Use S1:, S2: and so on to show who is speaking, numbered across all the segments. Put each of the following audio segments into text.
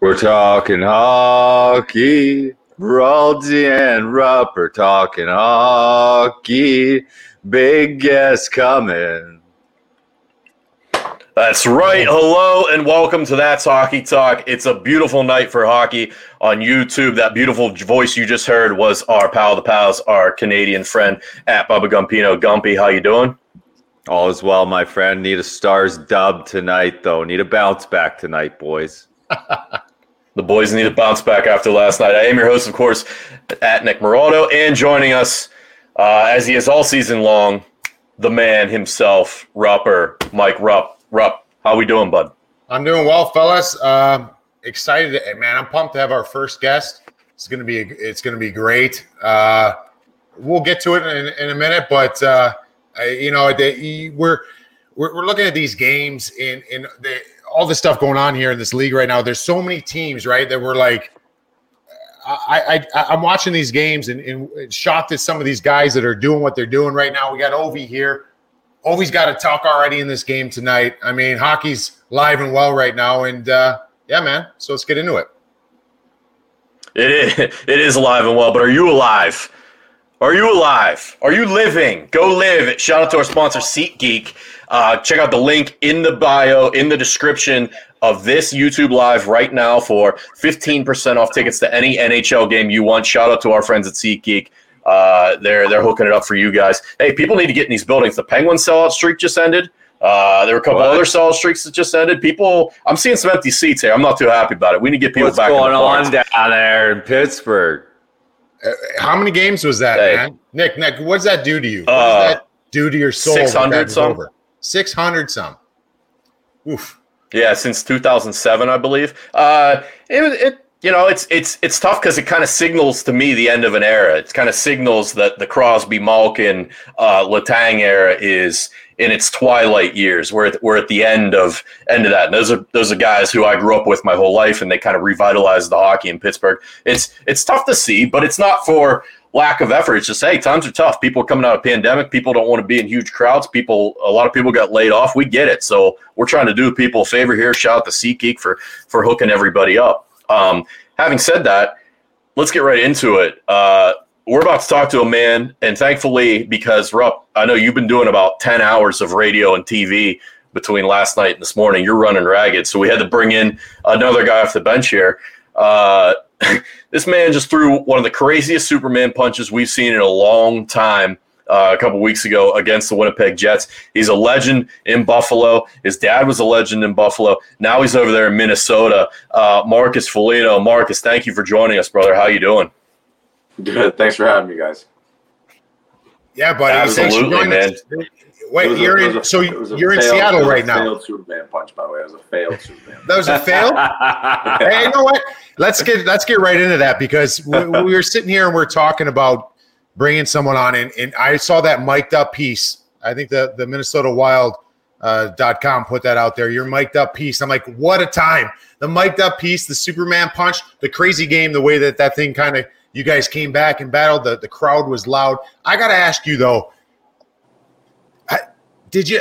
S1: We're talking hockey. Raldi and Rupp are talking hockey. Big guest coming.
S2: That's right. Hello and welcome to That's Hockey Talk. It's a beautiful night for hockey on YouTube. That beautiful voice you just heard was our pal the pals, our Canadian friend at Bubba Gumpino. Gumpy, how you doing?
S1: All is well, my friend. Need a Stars dub tonight, though. Need a bounce back tonight, boys.
S2: the boys need a bounce back after last night. I am your host, of course, at Nick Morado, and joining us, uh, as he is all season long, the man himself, Rupper, Mike Rupp. Rupp, how are we doing, bud?
S3: I'm doing well, fellas. Uh, excited, man. I'm pumped to have our first guest. It's gonna be it's gonna be great. Uh, we'll get to it in, in a minute, but uh, I, you know, they, we're, we're we're looking at these games in in the, all the stuff going on here in this league right now. There's so many teams, right, that we're like. I, I I'm watching these games and, and shocked at some of these guys that are doing what they're doing right now. We got Ovi here Ovi's got a talk already in this game tonight. I mean, hockey's live and well right now, and uh, yeah, man. So let's get into it.
S2: It is. It is alive and well. But are you alive? Are you alive? Are you living? Go live. Shout out to our sponsor, SeatGeek. Uh, check out the link in the bio, in the description of this YouTube live right now for 15% off tickets to any NHL game you want. Shout out to our friends at SeatGeek. Uh, they're they're hooking it up for you guys. Hey, people need to get in these buildings. The Penguin sellout streak just ended. Uh, there were a couple what? other solid streaks that just ended. People, I'm seeing some empty seats here. I'm not too happy about it. We need to get people
S1: What's
S2: back.
S1: What's going on down there in Pittsburgh?
S3: Uh, how many games was that, hey. man? Nick, Nick, what does that do to you? What does uh, that do to your soul?
S2: Six hundred
S3: 600 some. Oof.
S2: Yeah, since 2007, I believe. Uh, it, it you know, it's it's it's tough because it kind of signals to me the end of an era. It kind of signals that the Crosby, Malkin, uh, Letang era is in its twilight years. We're at, we're at the end of end of that. And those are those are guys who I grew up with my whole life, and they kind of revitalized the hockey in Pittsburgh. It's it's tough to see, but it's not for lack of effort. It's just hey, times are tough. People are coming out of pandemic. People don't want to be in huge crowds. People, a lot of people got laid off. We get it. So we're trying to do people a favor here. Shout out to SeatGeek for for hooking everybody up. Um, having said that, let's get right into it. Uh, we're about to talk to a man, and thankfully, because Rupp, I know you've been doing about 10 hours of radio and TV between last night and this morning. You're running ragged. So we had to bring in another guy off the bench here. Uh, this man just threw one of the craziest Superman punches we've seen in a long time uh, a couple weeks ago against the Winnipeg Jets. He's a legend in Buffalo. His dad was a legend in Buffalo. Now he's over there in Minnesota. Uh, Marcus Foligno. Marcus, thank you for joining us, brother. How you doing?
S4: Good. Thanks for having me, guys.
S3: Yeah, buddy.
S2: Absolutely, man.
S3: Wait, you're a, in. So you're in Seattle right now.
S4: Failed Superman punch, by the way. It was a failed Superman.
S3: that was a fail. hey, you know what? Let's get let's get right into that because we, we were sitting here and we're talking about bringing someone on. And, and I saw that mic'd up piece. I think the, the Minnesota Wild uh, dot com put that out there. Your mic'd up piece. I'm like, what a time. The mic'd up piece, the Superman punch, the crazy game, the way that that thing kind of, you guys came back and battled. The, the crowd was loud. I got to ask you, though, did you,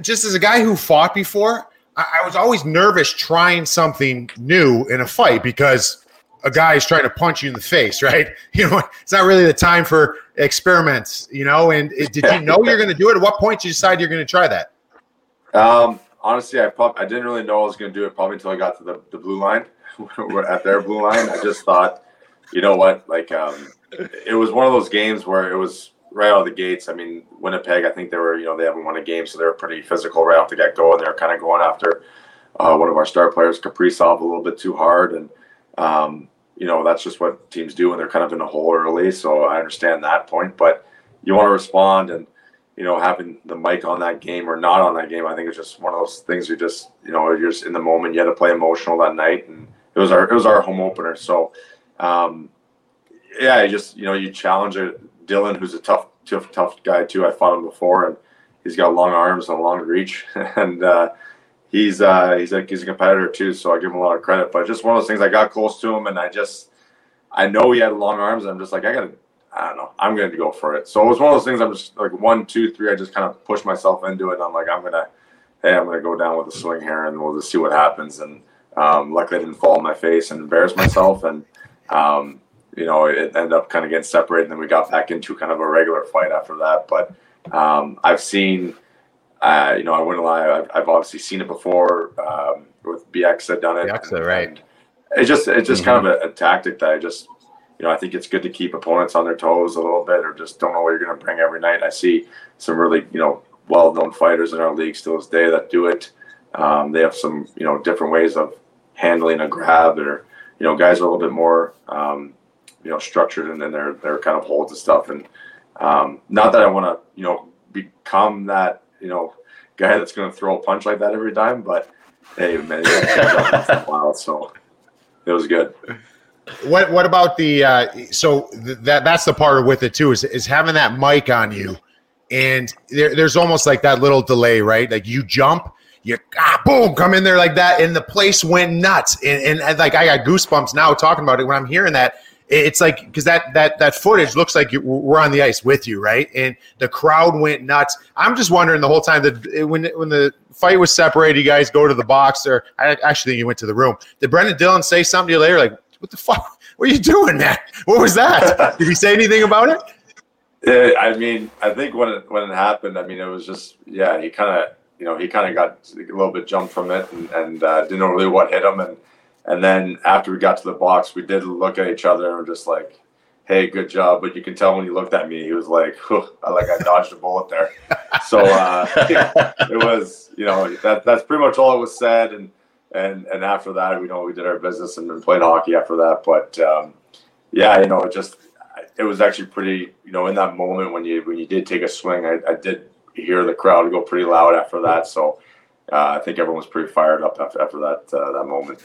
S3: just as a guy who fought before, I, I was always nervous trying something new in a fight because a guy is trying to punch you in the face, right? You know, it's not really the time for experiments, you know. And it, did you know you're going to do it? At what point did you decide you're going to try that?
S4: Um, honestly, I I didn't really know I was going to do it probably until I got to the, the blue line. at their blue line, I just thought, you know what? Like, um, it was one of those games where it was right out of the gates. I mean, Winnipeg, I think they were, you know, they haven't won a game, so they were pretty physical right off the get go, and they were kind of going after uh, one of our star players, Kaprizov, a little bit too hard, and um, you know that's just what teams do when they're kind of in a hole early. So I understand that point, but you want to respond and you know having the mic on that game or not on that game. I think it's just one of those things you just you know you're just in the moment. You had to play emotional that night, and it was our it was our home opener. So um, yeah, you just you know you challenge it. Dillon, who's a tough tough tough guy too. I fought him before, and he's got long arms and a long reach, and uh, he's uh, he's a he's a competitor too, so I give him a lot of credit. But just one of those things, I got close to him, and I just I know he had long arms. I'm just like I gotta I don't know I'm gonna go for it. So it was one of those things. I'm just like one, two, three. I just kind of pushed myself into it. And I'm like I'm gonna hey I'm gonna go down with a swing here, and we'll just see what happens. And um, luckily I didn't fall on my face and embarrass myself. And, um, you know, it ended up kind of getting separated. And then we got back into kind of a regular fight after that. But um, I've seen, uh, you know, I wouldn't lie, I've, I've obviously seen it before um, with BX had done it.
S3: BX, right.
S4: It's just, it's just mm-hmm. kind of a, a tactic that I just, you know, I think it's good to keep opponents on their toes a little bit or just don't know what you're going to bring every night. I see some really, you know, well known fighters in our league still this day that do it. Um, they have some, you know, different ways of handling a grab or, you know, guys are a little bit more, um, you know, structured and then their, their kind of holds and stuff. And um, not that I want to, you know, become that, you know, guy that's going to throw a punch like that every time, but hey, man, while, so it was good.
S3: What what about the uh, so th- that that's the part with it too is is having that mic on you, and there, there's almost like that little delay, right? Like you jump, you ah, boom, come in there like that, and the place went nuts, and, and, and like I got goosebumps now talking about it when I'm hearing that. It's like because that that that footage looks like you, we're on the ice with you, right? And the crowd went nuts. I'm just wondering the whole time that when when the fight was separated, you guys go to the box, or I actually think you went to the room. Did Brenden Dillon say something to you later, like? what the fuck? What are you doing, man? What was that? Did he say anything about it?
S4: Yeah, I mean, I think when it when it happened, I mean, it was just yeah, he kind of you know he kind of got a little bit jumped from it and, and uh, didn't know really what hit him, and and then after we got to the box, we did look at each other and we're just like, hey, good job. But you can tell when he looked at me, he was like, I like I dodged a bullet there. So uh, it was you know that that's pretty much all it was said and and and after that, we know we did our business and then played hockey after that. But um, yeah, you know, it just it was actually pretty. You know, in that moment when you when you did take a swing, I, I did hear the crowd go pretty loud after that. So uh, I think everyone was pretty fired up after after that uh, that moment.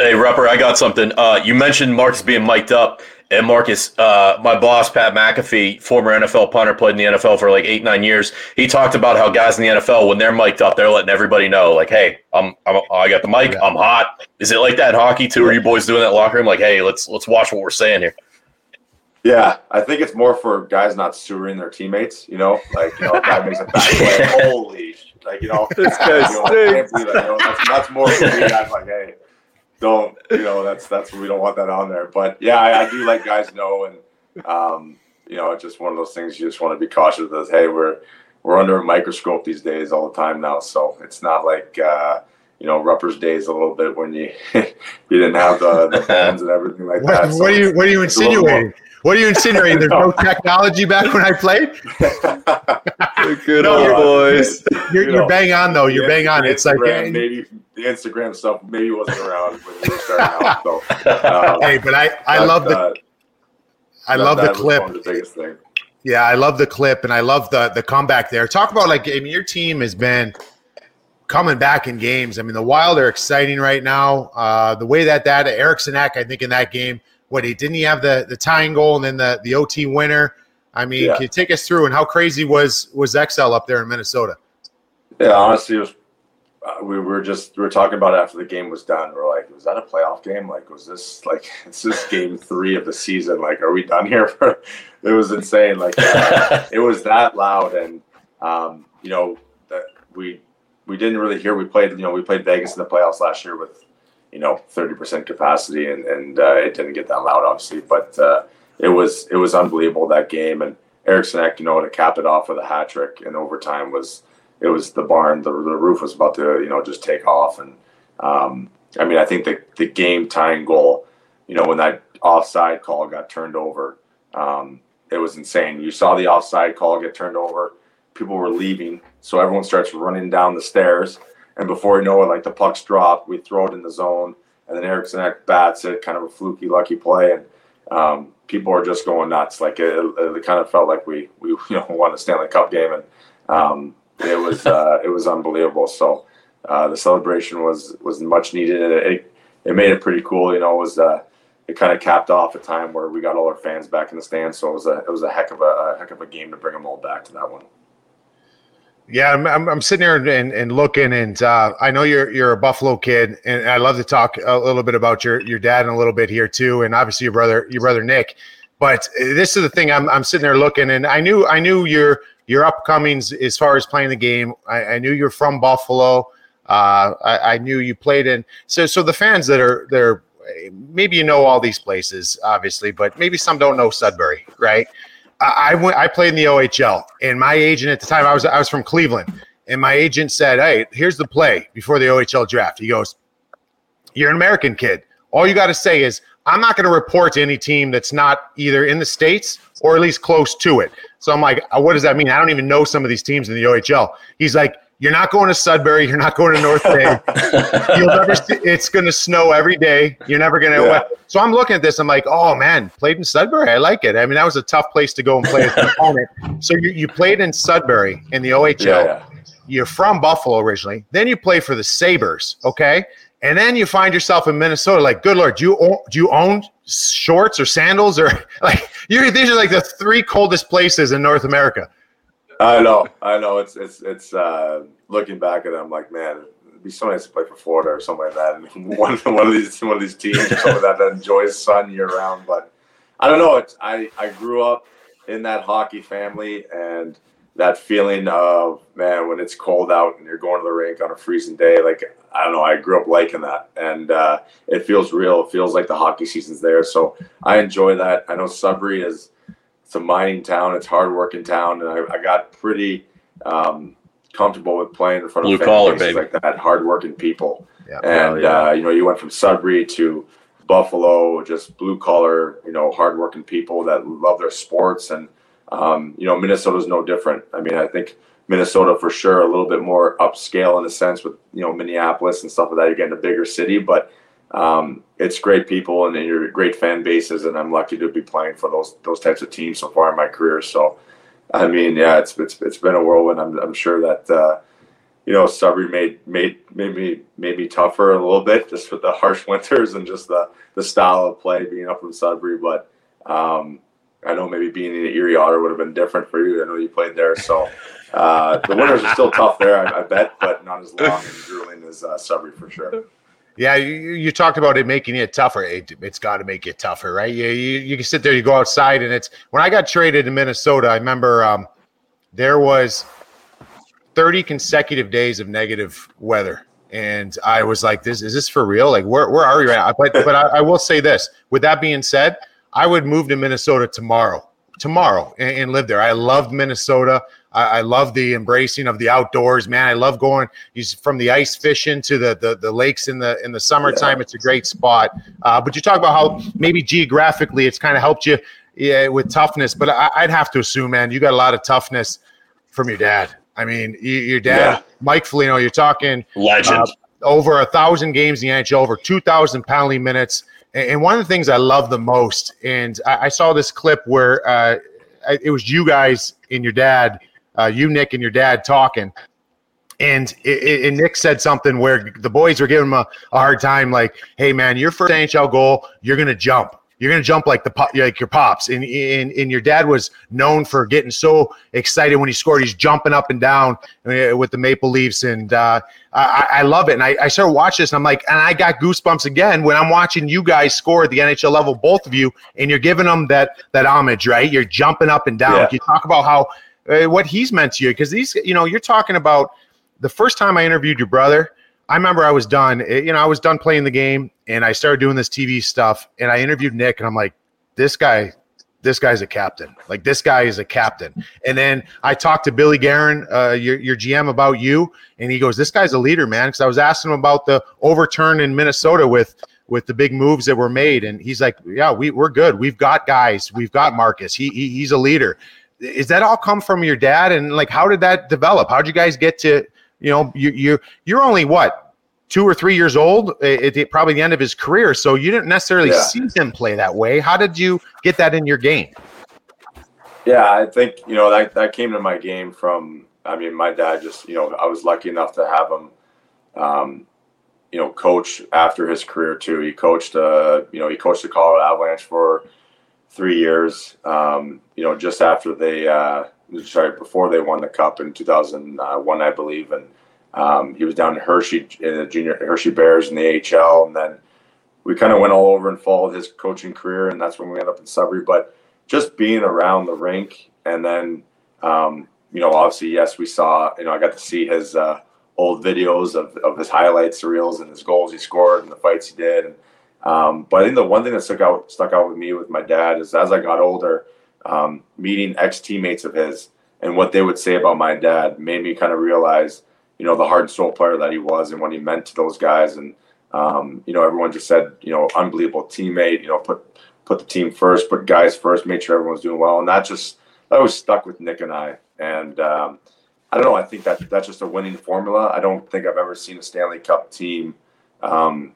S2: Hey, Rupper, I got something. Uh, you mentioned Marcus being mic'd up. And Marcus, uh, my boss, Pat McAfee, former NFL punter, played in the NFL for like eight, nine years. He talked about how guys in the NFL, when they're mic'd up, they're letting everybody know, like, hey, I'm, I'm I got the mic, I'm hot. Is it like that in hockey too? Are you boys doing that locker room? Like, hey, let's let's watch what we're saying here.
S4: Yeah, I think it's more for guys not sewering their teammates. You know, like you know, a guy makes a bad play, holy, like you know, this guy you know, stinks. That, you know, that's, that's more for me. I'm like, hey don't you know that's that's we don't want that on there. But yeah, I, I do let guys know, and um, you know, it's just one of those things you just want to be cautious of. Hey, we're we're under a microscope these days all the time now, so it's not like uh, you know Rupper's days a little bit when you you didn't have the, the phones and everything like
S3: what,
S4: that.
S3: So what are you What are you insinuating? What are you insinuating? There's no technology back when I played.
S1: Good no, old boys.
S3: You're, you're, you're bang on though. You're bang on. It's like
S4: maybe the Instagram stuff maybe wasn't around when you were starting out. So, um,
S3: hey, but I I love the uh, I love the clip.
S4: The biggest thing.
S3: Yeah, I love the clip and I love the the comeback there. Talk about like I mean, your team has been coming back in games. I mean, the Wild are exciting right now. Uh, the way that that Eriksson Ek, I think in that game, what he didn't he have the the tying goal and then the the OT winner. I mean, yeah. can you take us through and how crazy was was Xcel up there in Minnesota?
S4: Yeah, honestly, it was uh, we were just we were talking about it after the game was done. We are like, was that a playoff game? Like, was this like it's this game three of the season? Like, are we done here? it was insane. Like, uh, it was that loud, and um, you know that we we didn't really hear. We played, you know, we played Vegas in the playoffs last year with you know thirty percent capacity, and and uh, it didn't get that loud, obviously, but uh, it was it was unbelievable that game. And Eriksson Ek, you know, to cap it off with a hat trick in overtime was it was the barn, the, the roof was about to, you know, just take off. And um, I mean, I think the, the game tying goal, you know, when that offside call got turned over, um, it was insane. You saw the offside call get turned over. People were leaving. So everyone starts running down the stairs. And before you know it, like the puck's dropped, we throw it in the zone. And then Eriksson bats it, kind of a fluky, lucky play. And um, people are just going nuts. Like it, it, kind of felt like we, we you know, won the Stanley Cup game. And um, it was uh, it was unbelievable. So uh, the celebration was was much needed, and it it made it pretty cool. You know, it was uh, it kind of capped off a time where we got all our fans back in the stands. So it was a it was a heck of a, a heck of a game to bring them all back to that one.
S3: Yeah, I'm, I'm, I'm, sitting here and, and looking, and uh, I know you're you're a Buffalo kid, and I love to talk a little bit about your your dad and a little bit here too, and obviously your brother your brother Nick. But this is the thing I'm I'm sitting there looking, and I knew I knew your your upcomings as far as playing the game. I, I knew you're from Buffalo. Uh, I, I knew you played in. So, so the fans that are there, maybe you know all these places, obviously, but maybe some don't know Sudbury, right? I, went. I played in the OHL, and my agent at the time, I was I was from Cleveland, and my agent said, "Hey, here's the play before the OHL draft." He goes, "You're an American kid. All you got to say is." I'm not going to report to any team that's not either in the states or at least close to it. So I'm like, uh, what does that mean? I don't even know some of these teams in the OHL. He's like, you're not going to Sudbury. You're not going to North Bay. You'll never see, it's going to snow every day. You're never going to. Yeah. So I'm looking at this. I'm like, oh man, played in Sudbury. I like it. I mean, that was a tough place to go and play as an opponent. So you, you played in Sudbury in the OHL. Yeah, yeah. You're from Buffalo originally. Then you play for the Sabres. Okay. And then you find yourself in Minnesota. Like, good lord, do you own, do you own shorts or sandals or like these are like the three coldest places in North America.
S4: I know, I know. It's it's it's uh, looking back at it, I'm like, man, it'd be so nice to play for Florida or something like that. And one one of these one of these teams or something like that that enjoys sun year round. But I don't know. It's I I grew up in that hockey family and that feeling of man when it's cold out and you're going to the rink on a freezing day like i don't know i grew up liking that and uh, it feels real it feels like the hockey season's there so i enjoy that i know sudbury is it's a mining town it's hard working town and i, I got pretty um, comfortable with playing in front
S2: Blue
S4: of
S2: collar, baby.
S4: like that hard working people yeah. and yeah. Uh, you know you went from sudbury to buffalo just blue collar you know hard working people that love their sports and um, you know, Minnesota is no different. I mean, I think Minnesota for sure a little bit more upscale in a sense with you know Minneapolis and stuff like that. You're getting a bigger city, but um, it's great people and you're great fan bases, and I'm lucky to be playing for those those types of teams so far in my career. So, I mean, yeah, it's it's, it's been a whirlwind. I'm I'm sure that. Uh, you know, Sudbury made made maybe maybe tougher a little bit just with the harsh winters and just the the style of play being up from Sudbury. But um, I know maybe being in Erie Otter would have been different for you. I know you played there, so uh, the winters are still tough there, I, I, bet, but not as long and grueling as uh, Sudbury for sure.
S3: Yeah, you, you talked about it making it tougher. It, has got to make it tougher, right? You, you, you can sit there, you go outside, and it's when I got traded to Minnesota. I remember um, there was 30 consecutive days of negative weather, and I was like, "This is this for real? Like, where where are you at?" But but I, I will say this. With that being said, I would move to Minnesota tomorrow, tomorrow, and, and live there. I loved Minnesota. I, I love the embracing of the outdoors, man. I love going. He's from the ice fishing to the the, the lakes in the in the summertime. Yeah. It's a great spot. Uh, but you talk about how maybe geographically it's kind of helped you yeah, with toughness. But I, would have to assume, man, you got a lot of toughness from your dad. I mean, your dad, yeah. Mike Foligno. You're talking
S2: legend. Uh,
S3: over a thousand games in the NHL, over two thousand penalty minutes. And one of the things I love the most, and I, saw this clip where uh, it was you guys and your dad, uh, you Nick and your dad talking, and, it, and Nick said something where the boys were giving him a, a hard time, like, "Hey man, your first NHL goal, you're gonna jump." you're gonna jump like the like your pops. And, and and your dad was known for getting so excited when he scored. He's jumping up and down uh, with the Maple Leafs, and uh, I, I, love it. And I, I started watching this, and I'm like, and I got goosebumps again when I'm watching you guys score at the NHL level, both of you, and you're giving them that that homage, right? You're jumping up and down. Yeah. You talk about how uh, what he's meant to you because these, you know, you're talking about the first time I interviewed your brother I remember I was done. Eh, you know, I was done playing the game, and I started doing this TV stuff. And I interviewed Nick, and I'm like, this guy, this guy's a captain. Like this guy is a captain. And then I talked to Billy Guerin, uh, your your GM, about you, and he goes, this guy's a leader, man. Because I was asking him about the overturn in Minnesota with with the big moves that were made, and he's like, yeah, we we're good. We've got guys. We've got Marcus. He, he he's a leader. Is that all come from your dad? And like, how did that develop? How did you guys get to you know, you you you're only what two or three years old at the, probably the end of his career, so you didn't necessarily yeah. see him play that way. How did you get that in your game?
S4: Yeah, I think you know that that came to my game from. I mean, my dad just you know I was lucky enough to have him. Um, you know, coach after his career too. He coached, uh, you know, he coached the Colorado Avalanche for three years. Um, you know, just after they, uh, sorry, before they won the cup in 2001, I believe, and um, he was down in Hershey in the junior Hershey Bears in the AHL, and then we kind of went all over and followed his coaching career, and that's when we ended up in Sudbury. But just being around the rink, and then um, you know, obviously, yes, we saw. You know, I got to see his uh, old videos of, of his highlights reels and his goals he scored and the fights he did. And, um, but I think the one thing that stuck out stuck out with me with my dad is as I got older, um, meeting ex teammates of his and what they would say about my dad made me kind of realize, you know, the heart and soul player that he was and what he meant to those guys. And um, you know, everyone just said, you know, unbelievable teammate. You know, put put the team first, put guys first, make sure everyone's doing well, and that just that was stuck with Nick and I. And um, I don't know. I think that that's just a winning formula. I don't think I've ever seen a Stanley Cup team um,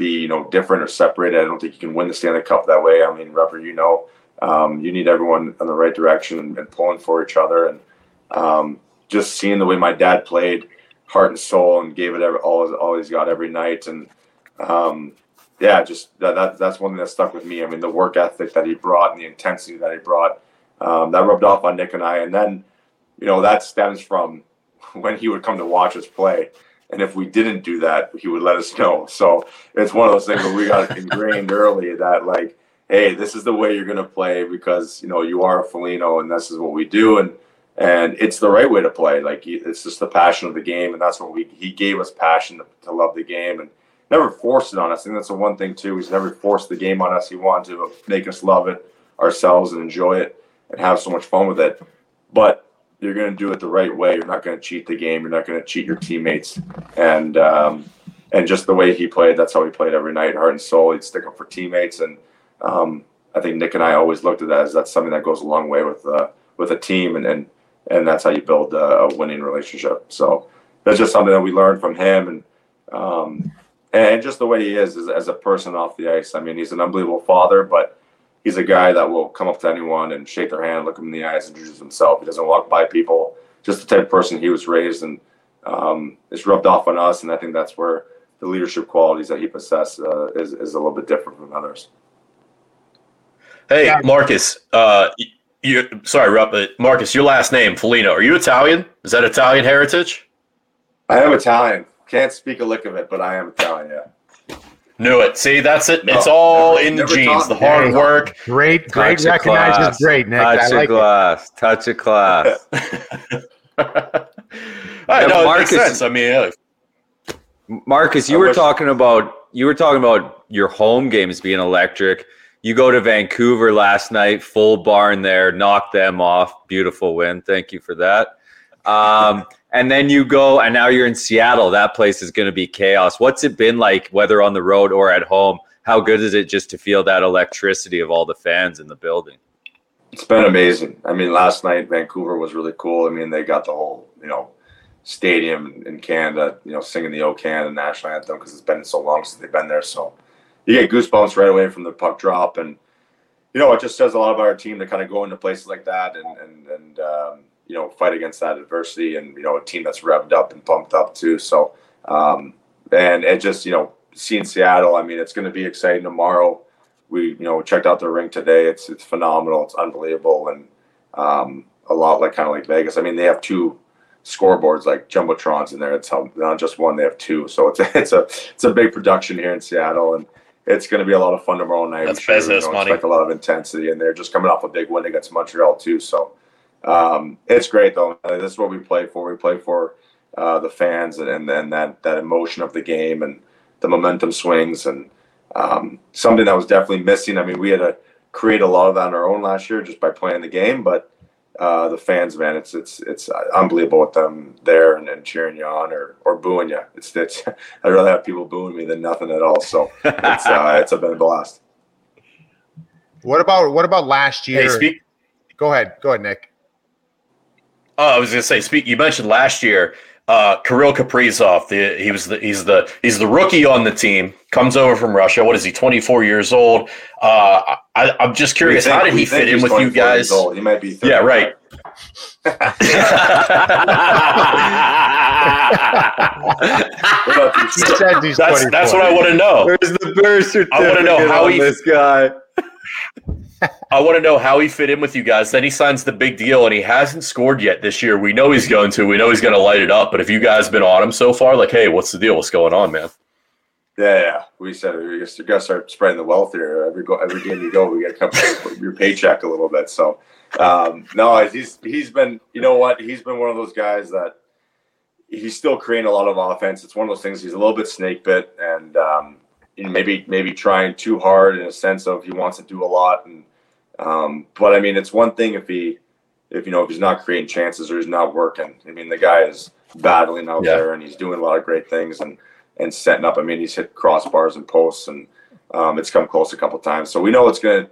S4: be you know different or separated. I don't think you can win the Stanley Cup that way. I mean, Rupper, you know, um, you need everyone in the right direction and, pulling for each other. And um, just seeing the way my dad played, heart and soul, and gave it every, all all he's got every night. And um, yeah, just that, that that's one thing that stuck with me. I mean, the work ethic that he brought and the intensity that he brought um, that rubbed off on Nick and I. And then you know, that stems from when he would come to watch us play. And if we didn't do that, he would let us know. So it's one of those things where we got ingrained early that like, hey, this is the way you're gonna play because you know you are a Foligno and this is what we do and and it's the right way to play. Like it's just the passion of the game and that's what we he gave us passion to, to love the game and never forced it on us. I think that's the one thing too. He's never forced the game on us. He wanted to make us love it ourselves and enjoy it and have so much fun with it. But you're going to do it the right way. You're not going to cheat the game. You're not going to cheat your teammates. And um, and just the way he played, that's how he played every night, heart and soul. He'd stick up for teammates. And um, I think Nick and I always looked at that as that's something that goes a long way with uh, with a team, and and and that's how you build a, winning relationship. So that's just something that we learned from him, and um, and just the way he is as, as a person off the ice. I mean, he's an unbelievable father, but he's a guy that will come up to anyone and shake their hand, look them in the eyes, introduce himself. He doesn't walk by people. Just the type of person he was raised, and um, it's rubbed off on us. And I think that's where the leadership qualities that he possesses uh, is is a little bit different from others.
S2: Hey. Marcus. Uh, you sorry, Rupp, but Marcus, your last name Foligno. Are you Italian? Is that Italian heritage?
S4: I am Italian. Can't speak a lick of it, but I am Italian. Yeah.
S2: Knew it. See, that's it. No, it's all never, in the genes. The hard work.
S3: Great, great. Touch recognizes great, Nick.
S1: Touch
S3: I
S1: a glass. Touch a class.
S2: I know. Marcus, makes sense. I mean, yeah.
S1: Marcus, you I were wish- talking about you were talking about your home games being electric. You go to Vancouver last night, full barn there, knocked them off. Beautiful win. Thank you for that. Um, and then you go and now you're in Seattle. That place is going to be chaos. What's it been like, whether on the road or at home? How good is it just to feel that electricity of all the fans in the building?
S4: It's been amazing. I mean, last night Vancouver was really cool. I mean, they got the whole, you know, stadium in Canada, you know, singing the O Canada national anthem because it's been so long since they've been there. So you get goosebumps right away from the puck drop, and you know, it just says a lot about our team to kind of go into places like that and and and um, you know fight against that adversity and you know a team that's revved up and pumped up too. So um, and it just you know seeing Seattle, I mean it's going to be exciting tomorrow. We you know checked out the ring today. It's it's phenomenal. It's unbelievable and um, a lot like kind of like Vegas. I mean they have two scoreboards like jumbotrons in there. It's not just one; they have two. So it's a, it's a it's a big production here in Seattle, and it's going to be a lot of fun tomorrow night.
S2: That's sure, business
S4: you know,
S2: money.
S4: Expect a lot of intensity, and they're just coming off a big win against Montreal too. So um, it's great though. This is what we play for. We play for uh, the fans and, and then that that emotion of the game and the momentum swings and um, something that was definitely missing. I mean, we had to create a lot of that on our own last year just by playing the game, but uh, the fans, man, it's it's it's unbelievable with them there and, and cheering you on or, or booing you. It's, it's I'd rather have people booing me than nothing at all. So it's uh, it's a been a blast.
S3: What about what about last year?
S2: Hey, speak.
S3: Go ahead, go ahead, Nick.
S2: Oh, I was going to say, speak. You mentioned last year, uh, Kirill Kaprizov. The, he was the he's the he's the rookie on the team. Comes over from Russia. What is he? Twenty four years old. Uh, I, am just curious.
S4: Think,
S2: how did he fit in with you guys?
S4: He might be.
S2: 30. Yeah, right. that's, that's what I want to know.
S1: Where's the birth certificate
S2: I want to know how he
S1: this guy.
S2: I want to know how he fit in with you guys. Then he signs the big deal, and he hasn't scored yet this year. We know he's going to. We know he's going to light it up. But have you guys been on him so far? Like, hey, what's the deal? What's going on, man?
S4: Yeah, yeah. We said we got to start spreading the wealth here. Every go, every game you go, we got to your paycheck a little bit. So, um, no, he's he's been. You know what? He's been one of those guys that he's still creating a lot of offense. It's one of those things. He's a little bit snake bit, and um, maybe maybe trying too hard in a sense of he wants to do a lot. And um, but I mean, it's one thing if he if you know if he's not creating chances or he's not working. I mean, the guy is battling out yeah. there and he's doing a lot of great things and and setting up. I mean, he's hit crossbars and posts and um, it's come close a couple times. So we know it's gonna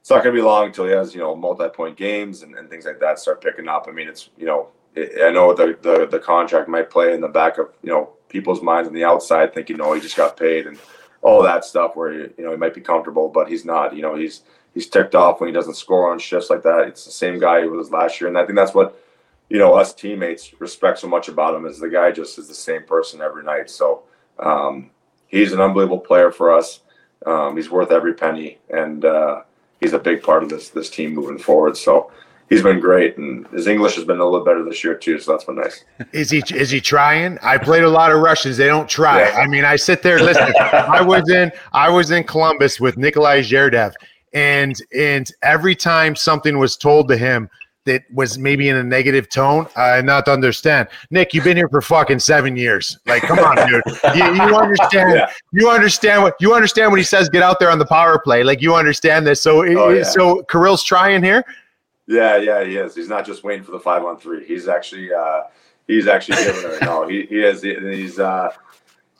S4: it's not gonna be long until he has you know multi point games and, and things like that start picking up. I mean, it's you know I know the, the the contract might play in the back of you know people's minds on the outside, thinking, oh, he just got paid and all that stuff where you know he might be comfortable, but he's not. You know, he's he's ticked off when he doesn't score on shifts like that. It's the same guy he was last year, and I think that's what you know us teammates respect so much about him is the guy just is the same person every night. So um, he's an unbelievable player for us. Um, he's worth every penny, and uh, he's a big part of this this team moving forward. So he's been great, and his English has been a little better this year too. So that's been nice.
S3: Is he is he trying? I played a lot of Russians. They don't try. Yeah. I mean, I sit there. Listen, I was in I was in Columbus with Nikolai Zherdev, and and every time something was told to him that was maybe in a negative tone, I not to understand. Nick, you've been here for fucking seven years. Like, come on, dude. You, you understand? Yeah. You understand what you understand when he says get out there on the power play. Like, you understand this. So, oh, yeah. so Kirill's trying here.
S4: Yeah, yeah, he is. He's not just waiting for the five on three. He's actually uh, he's actually giving it. No, he, he is. He's uh,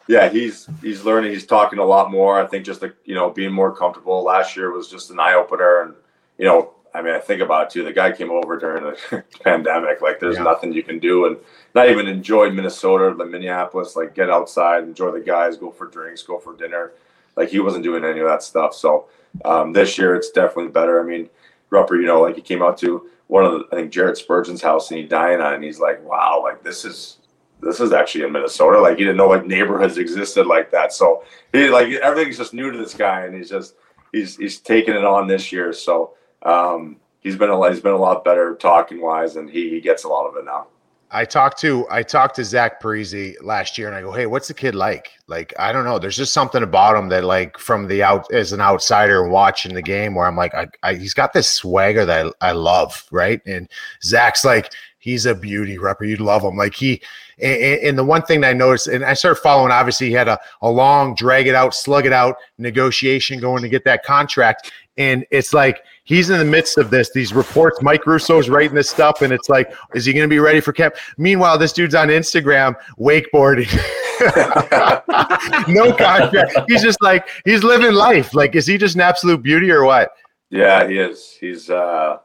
S4: yeah, he's he's learning. He's talking a lot more. I think just the you know being more comfortable. Last year was just an eye opener, and you know, I mean, I think about it too. The guy came over during the pandemic. Like, there's yeah. nothing you can do, and not even enjoy Minnesota, the Minneapolis. Like, get outside, enjoy the guys, go for drinks, go for dinner. Like, he wasn't doing any of that stuff. So um, this year, it's definitely better. I mean Rupper, you know, like he came out to one of the, I think Jared Spurgeon's house and he dined on it and he's like, wow, like this is, this is actually in Minnesota. Like he didn't know like neighborhoods existed like that. So he like everything's just new to this guy and he's just, he's, he's taking it on this year. So, um, he's been a, he's been a lot better talking wise and he, he gets a lot of it now.
S3: I talked to I talked to Zach Parise last year, and I go, "Hey, what's the kid like? Like, I don't know. There's just something about him that, like, from the out as an outsider watching the game, where I'm like, I, I, he's got this swagger that I, I love, right? And Zach's like, he's a beauty Rupper. You'd love him. Like he, and, and, the one thing that I noticed, and I started following. Obviously, he had a, a long drag it out, slug it out negotiation going to get that contract, and it's like he's in the midst of this. These reports, Mike Russo's writing this stuff, and it's like, is he going to be ready for camp? Meanwhile, this dude's on Instagram wakeboarding. no contract. He's just like he's living life. Like, is he just an absolute beauty or what?
S4: Yeah, he is. He's. uh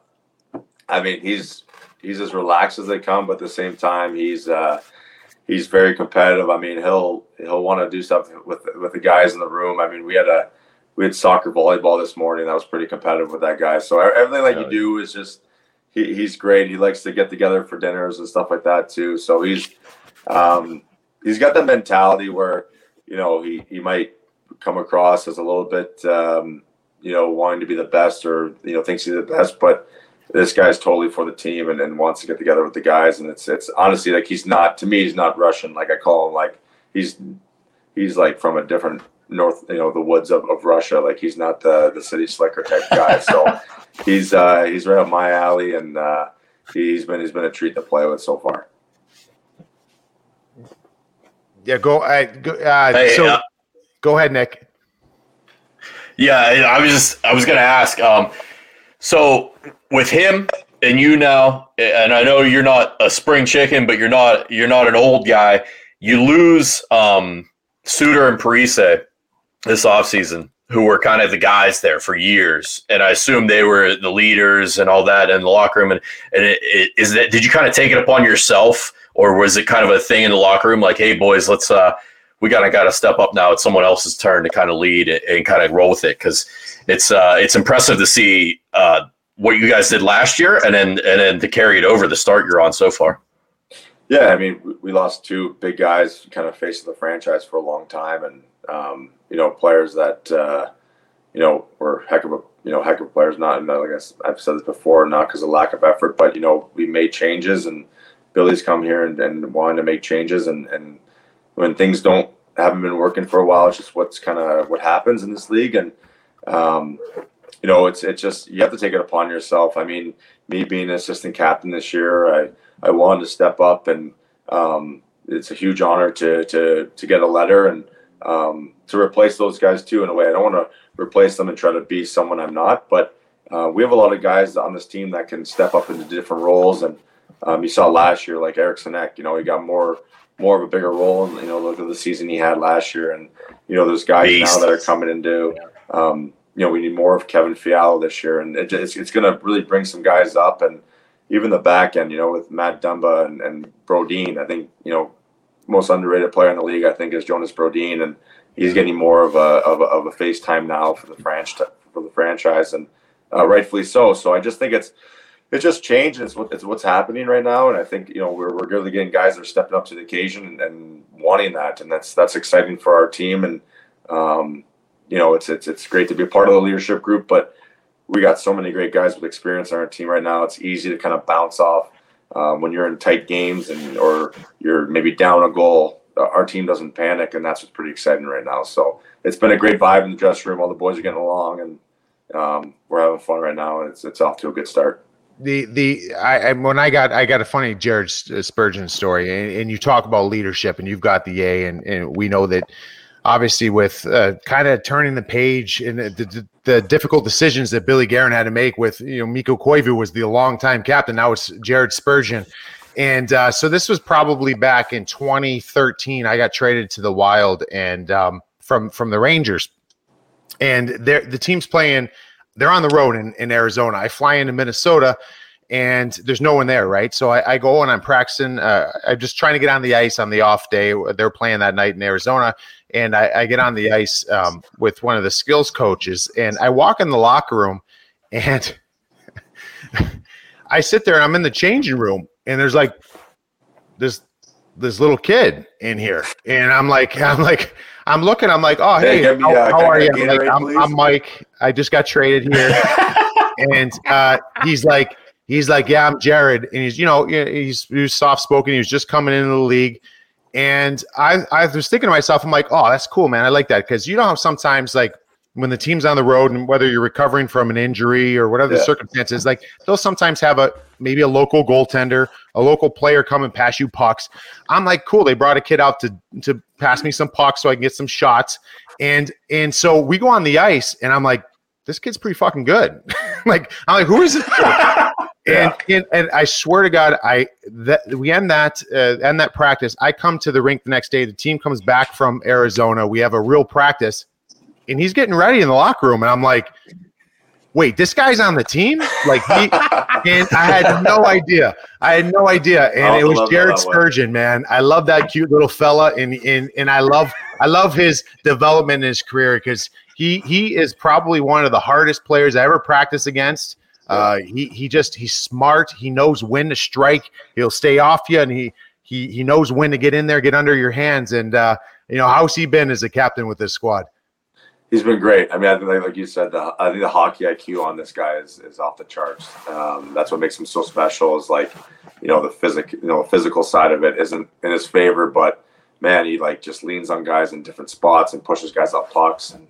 S4: I mean, he's he's as relaxed as they come, but at the same time, he's. uh He's very competitive. I mean, he'll he'll want to do stuff with with the guys in the room. I mean, we had a we had soccer volleyball this morning. That was pretty competitive with that guy. So everything that you do is just he, he's great. He likes to get together for dinners and stuff like that too. So he's um, he's got the mentality where you know he he might come across as a little bit um, you know wanting to be the best or you know thinks he's the best, but this guy's totally for the team and, and wants to get together with the guys. And it's it's honestly like he's not to me he's not Russian. Like I call him like he's he's like from a different north, you know, the woods of, of Russia. Like he's not the the city slicker type guy. So he's uh, he's right up my alley, and uh, he's been he's been a treat to play with so far.
S3: Yeah, go. Uh, go uh, hey, so, uh, go ahead, Nick.
S2: Yeah, I was just I was gonna ask. Um, so with him and you now, and I know you're not a spring chicken, but you're not you're not an old guy. You lose um, Suter and Parise this offseason who were kind of the guys there for years. And I assume they were the leaders and all that in the locker room. And, and it, it, is that, did you kind of take it upon yourself or was it kind of a thing in the locker room? Like, Hey boys, let's, uh, we gotta, gotta step up now. It's someone else's turn to kind of lead and, and kind of roll with it. Cause it's, uh, it's impressive to see, uh, what you guys did last year and then, and then to carry it over the start you're on so far.
S4: Yeah. I mean, we lost two big guys kind of face of the franchise for a long time. And, um, you know, players that uh, you know were heck of a you know heck of players. Not, not like I, have said this before, not because of lack of effort, but you know we made changes and Billy's come here and, and wanted to make changes and and when things don't haven't been working for a while, it's just what's kind of what happens in this league and. Um, you know, it's it's just you have to take it upon yourself. I mean, me being an assistant captain this year, I I wanted to step up and um, it's a huge honor to to to get a letter and um, to replace those guys too. In a way, I don't want to replace them and try to be someone I'm not, but uh, we have a lot of guys on this team that can step up into different roles. And um, you saw last year, like Eriksson Ek, you know, he got more more of a bigger role. And you know, look at the season he had last year, and you know, those guys Beast. now that are coming into. Um, you know, we need more of Kevin Fiala this year, and it, it's it's going to really bring some guys up, and even the back end, you know, with Matt Dumba and, and Brodin, I think you know, most underrated player in the league, I think, is Jonas Brodin, and he's getting more of a of a, of a FaceTime now for the franchise for the franchise, and uh, rightfully so. So I just think it's it's just changed. It's what it's what's happening right now, and I think you know we're we're really getting guys that are stepping up to the occasion and, and wanting that, and that's that's exciting for our team. And um, you know, it's it's it's great to be a part of the leadership group, but we got so many great guys with experience on our team right now. It's easy to kind of bounce off um, when you're in tight games and or you're maybe down a goal. Our team doesn't panic, and that's what's pretty exciting right now. So it's been a great vibe in the dressing room. All the boys are getting along, and um, we're having fun right now, and it's it's off to a good start.
S3: The the I, I when I got I got a funny Jared Spurgeon story, and, and you talk about leadership, and you've got the A, and, and we know that obviously with uh, kind of turning the page and the, the, difficult decisions that Billy Guerin had to make with you know Mikko Koivu was the longtime captain. Now it's Jared Spurgeon. And uh, so this was probably back in 2013. I got traded to the Wild and um, from from the Rangers, and the team's playing. They're on the road in, in Arizona. I fly into Minnesota, and there's no one there, right? So I, I go and I'm practicing. Uh, I'm just trying to get on the ice on the off day. They're playing that night in Arizona, and I, I get on the ice um, with one of the skills coaches, and I walk in the locker room, and I sit there and I'm in the changing room, and there's like this this little kid in here, and I'm like I'm like I'm looking, I'm like, oh hey, hey how, uh, how are you? I'm, like, I'm, I'm, Mike. I just got traded here, and uh, he's like he's like, yeah, I'm Jared, and he's you know he's he's soft spoken. He was just coming into the league and I, I was thinking to myself, I'm like, oh, that's cool, man. I like that because you know how sometimes like when the team's on the road and whether you're recovering from an injury or whatever yeah. the circumstances, like they'll sometimes have a maybe a local goaltender, a local player come and pass you pucks. I'm like, cool. They brought a kid out to to pass me some pucks so I can get some shots. And and so we go on the ice and I'm like, this kid's pretty fucking good. like I'm like, who is this? And, yeah. and, and I swear to God, I that we end that uh, end that practice. I come to the rink the next day. The team comes back from Arizona. We have a real practice, and he's getting ready in the locker room. And I'm like, "Wait, this guy's on the team?" Like, he, and I had no idea. I had no idea, and it was Jared Spurgeon, man. I love that cute little fella, and and and I love I love his development in his career because he he is probably one of the hardest players I ever practiced against uh, he he just he's smart. He knows when to strike. He'll stay off you, and he he he knows when to get in there, get under your hands. And uh, you know how's he been as a captain with this squad?
S4: He's been great. I mean, I think like you said, the, I think the hockey IQ on this guy is, is off the charts. Um, that's what makes him so special. Is like, you know, the physic, you know, physical side of it isn't in his favor, but man, he like just leans on guys in different spots and pushes guys off pucks and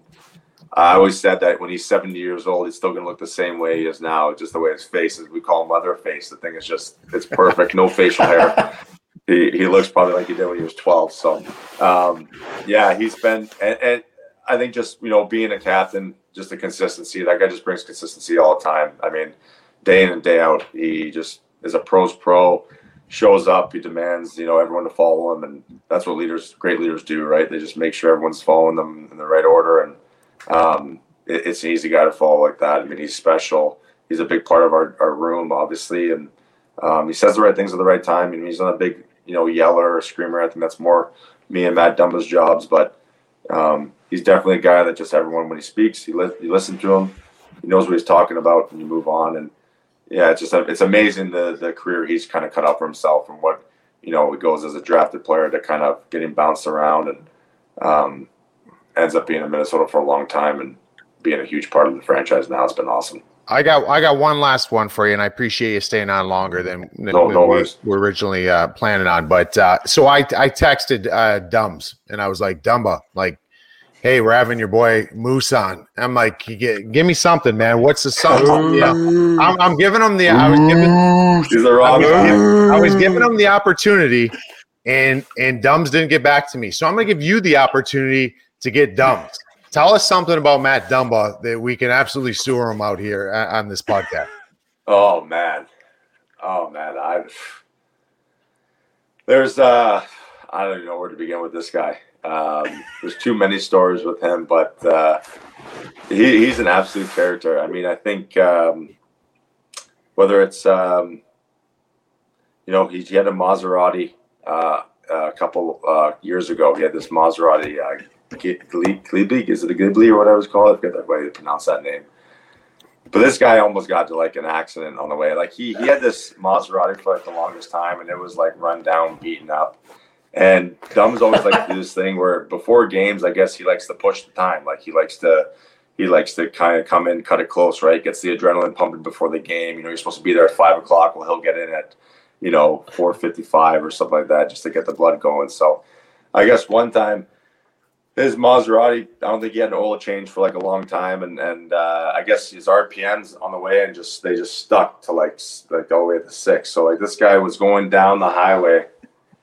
S4: I always said that when he's 70 years old, he's still going to look the same way he is now, just the way his face is. We call him Mother Face. The thing is just, it's perfect. No facial hair. He, he looks probably like he did when he was 12. So, um, yeah, he's been, and, and, I think just, you know, being a captain, just the consistency, that guy just brings consistency all the time. I mean, day in and day out, he just is a pro's pro, shows up, he demands, you know, everyone to follow him. And that's what leaders, great leaders do, right? They just make sure everyone's following them in the right order. And, um, it, it's an easy guy to follow like that. I mean, he's special. He's a big part of our, our room, obviously, and um, he says the right things at the right time. I mean, he's not a big, you know, yeller or screamer. I think that's more me and Matt Dumba's jobs, but um, he's definitely a guy that just everyone when he speaks, you, li- you listen to him, he knows what he's talking about, and you move on. And yeah, it's just it's amazing the the career he's kind of cut out for himself and what you know it goes as a drafted player to kind of getting bounced around and um, ends up being in Minnesota for a long time and being a huge part of the franchise now. It's been awesome.
S3: I got I got one last one for you, and I appreciate you staying on longer than, than no, no we were originally uh, planning on. But uh, so I I texted uh, Dums and I was like Dumba, like, hey, we're having your boy Moose on. I'm like, give me something, man. What's the song? yeah, I'm, I'm, giving him the I was giving,
S4: He's the wrong
S3: I I was giving him the opportunity and and Dumbs didn't get back to me. So I'm going to give you the opportunity to get dumped. Tell us something about Matt Dumba that we can absolutely sewer him out here on this podcast.
S4: Oh man, oh man, I there's uh I don't even know where to begin with this guy. Um, there's too many stories with him, but uh, he, he's an absolute character. I mean, I think um, whether it's um, you know he, he had a Maserati uh, a couple uh, years ago. He had this Maserati uh, is it a Ghibli or whatever it's called? I forget that way to pronounce that name. But this guy almost got to like an accident on the way. Like he he had this Maserati for like the longest time, and it was like run down, beaten up. And Dumb's always like do this thing where before games, I guess he likes to push the time. Like he likes to he likes to kind of come in, cut it close, right? Gets the adrenaline pumping before the game. You know, you're supposed to be there at five o'clock. Well, he'll get in at you know four fifty five or something like that just to get the blood going. So, I guess one time his Maserati, I don't think he had an oil change for like a long time, and and uh, I guess his RPMs on the way and just they just stuck to like like all the way to six. So like this guy was going down the highway,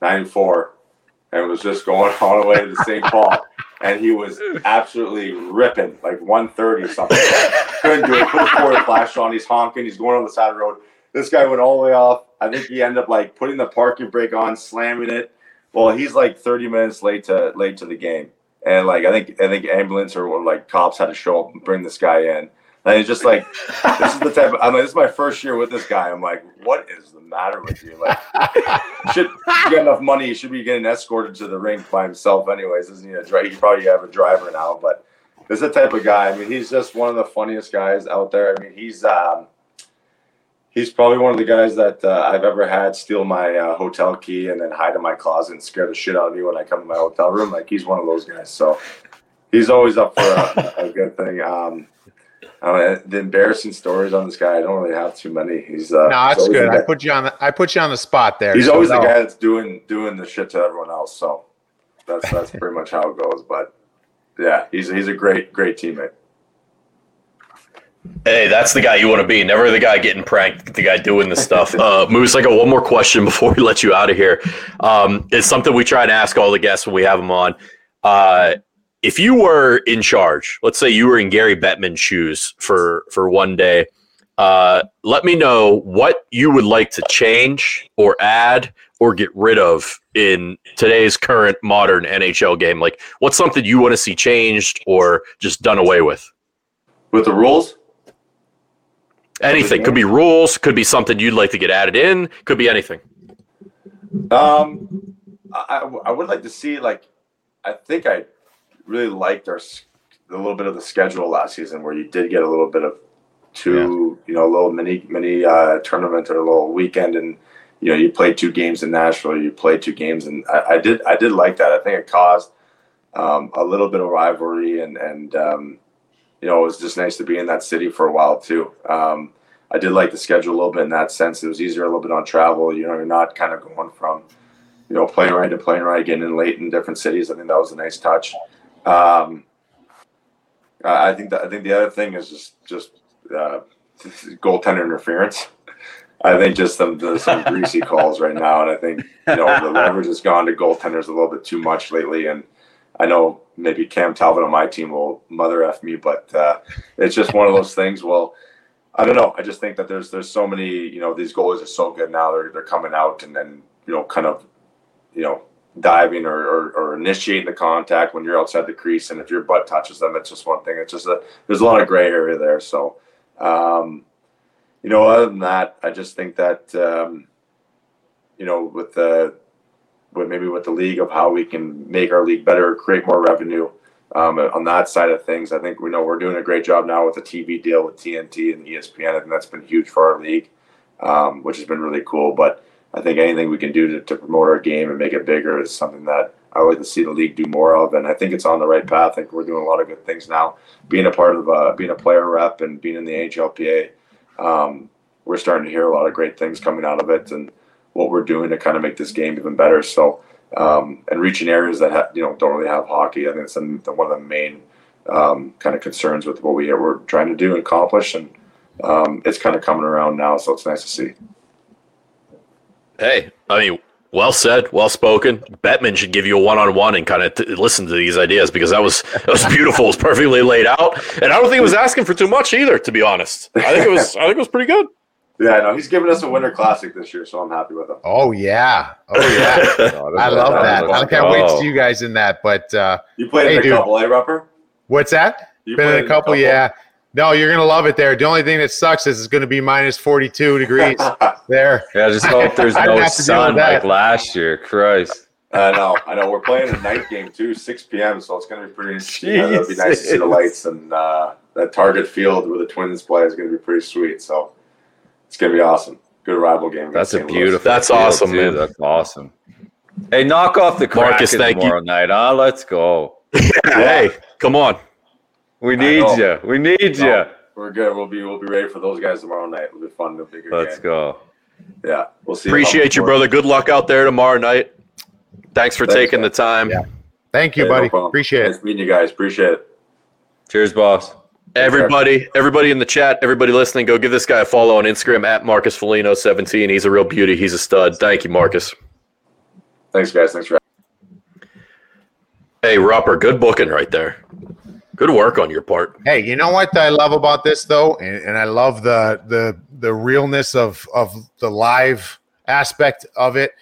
S4: ninety four, and was just going all the way to St. Paul, and he was absolutely ripping like one thirty something. Couldn't do it. Put his forward flash on. He's honking. He's going on the side of the road. This guy went all the way off. I think he ended up like putting the parking brake on, slamming it. Well, he's like thirty minutes late to late to the game and like I think I think ambulance or like cops had to show up and bring this guy in. And it's just like this is the type. Of, I'm like, this is my first year with this guy. I'm like, what is the matter with you? Like, should you get enough money? He should be getting escorted to the rink by himself, anyways. Isn't he a driver? He probably have a driver now, but this is the type of guy. I mean, he's just one of the funniest guys out there. I mean, he's um, he's probably one of the guys that uh, I've ever had steal my uh, hotel key and then hide in my closet and scare the shit out of me when I come to my hotel room. Like he's one of those guys. So he's always up for a, a good thing. Um, the embarrassing stories on this guy, I don't really have too many. He's uh,
S3: no, that's good. I put you on the I put you on the spot there.
S4: He's so always no. the guy that's doing doing the shit to everyone else. So that's that's pretty much how it goes. But yeah, he's he's a great great teammate.
S2: Hey, that's the guy you want to be. Never the guy getting pranked, the guy doing the stuff. Uh, Moose, I got one more question before we let you out of here. Um, it's something we try and ask all the guests when we have them on. Uh, if you were in charge, let's say you were in Gary Bettman's shoes for for one day, uh, let me know what you would like to change or add or get rid of in today's current modern NHL game. Like, what's something you want to see changed or just done away with?
S4: With the rules?
S2: Anything. Could be rules, could be something you'd like to get added in, could be anything.
S4: Um, I, I would like to see like I think I really liked our a little bit of the schedule last season where you did get a little bit of two yeah. you know a little mini mini uh, tournament or a little weekend and you know you played two games in Nashville you played two games and I, I did I did like that. I think it caused um, a little bit of rivalry and and um, you know, it was just nice to be in that city for a while too. Um, I did like the schedule a little bit in that sense. It was easier a little bit on travel. You know, you're not kind of going from, you know, plane ride to plane ride, getting in late in different cities. I think that was a nice touch. Um, I think that I think the other thing is just just uh, goaltender interference. I think just some some greasy calls right now, and I think you know the leverage has gone to goaltenders a little bit too much lately, and I know maybe Cam Talbot on my team will mother f me, but uh, it's just one of those things. Well, I don't know. I just think that there's there's so many. You know, these goalies are so good now. They're they're coming out and then you know kind of you know diving or, or, or, initiating the contact when you're outside the crease, and if your butt touches them, it's just one thing. It's just a there's a lot of gray area there. So, um, you know, other than that, I just think that um, you know with the with maybe with the league of how we can make our league better, create more revenue. Um, on that side of things, I think we know we're doing a great job now with the TV deal with TNT and ESPN. Think that's been huge for our league, um, which has been really cool. But I think anything we can do to, to promote our game and make it bigger is something that I would like to see the league do more of. And I think it's on the right path. I think we're doing a lot of good things now. Being a part of uh, being a player rep and being in the NHLPA, um, we're starting to hear a lot of great things coming out of it. And what we're doing to kind of make this game even better. So, um, and reaching areas that ha- you know don't really have hockey. I think it's one of the main um, kind of concerns with what we are trying to do and accomplish, and um, it's kind of coming around now. So it's nice to see.
S2: Hey, I mean, Well said, well spoken. Bettman should give you a one-on-one and kind of t- listen to these ideas because that was that was beautiful. it was perfectly laid out, and I don't think it was asking for too much either. To be honest, I think it was I think it was pretty good.
S4: Yeah, no, he's giving us a winter classic this year, so I'm happy with him.
S3: Oh yeah, oh yeah. I love that. I can't wait to see you guys in that. But uh,
S4: you played hey, in a dude. couple, eh, Rupper?
S3: What's that? You Been in a couple, in a couple, yeah. No, you're gonna love it there. The only thing that sucks is it's gonna be minus 42 degrees there.
S1: Yeah, just hope there's no sun like last year. Christ.
S4: I know, I know. We're playing a night game too, 6 p.m. So it's gonna be pretty interesting. Yeah, it'll be nice to see the lights and uh, that target field where the Twins play is gonna be pretty sweet. So it's gonna be awesome. Good rival game.
S1: That's a beautiful.
S2: That's awesome, too. man.
S1: That's awesome. Hey, knock off the Marcus, tomorrow you. night, huh? Let's go.
S2: hey, come on.
S1: We need you. We need no, you.
S4: We're good. We'll be we'll be ready for those guys tomorrow night. It'll be fun. It'll be
S1: Let's
S4: game.
S1: go.
S4: Yeah, we'll see.
S2: Appreciate you, brother. Good luck out there tomorrow night. Thanks for Thanks, taking man. the time.
S3: Yeah. Thank you, buddy. No Appreciate
S4: nice it. meeting you guys. Appreciate it.
S1: Cheers, boss.
S2: Everybody, everybody in the chat, everybody listening, go give this guy a follow on Instagram at Marcus Foligno 17. He's a real beauty. He's a stud. Thank you, Marcus.
S4: Thanks, guys. Thanks for
S2: Hey, Rupper, good booking right there. Good work on your part.
S3: Hey, you know what I love about this though, and, and I love the the the realness of of the live aspect of it.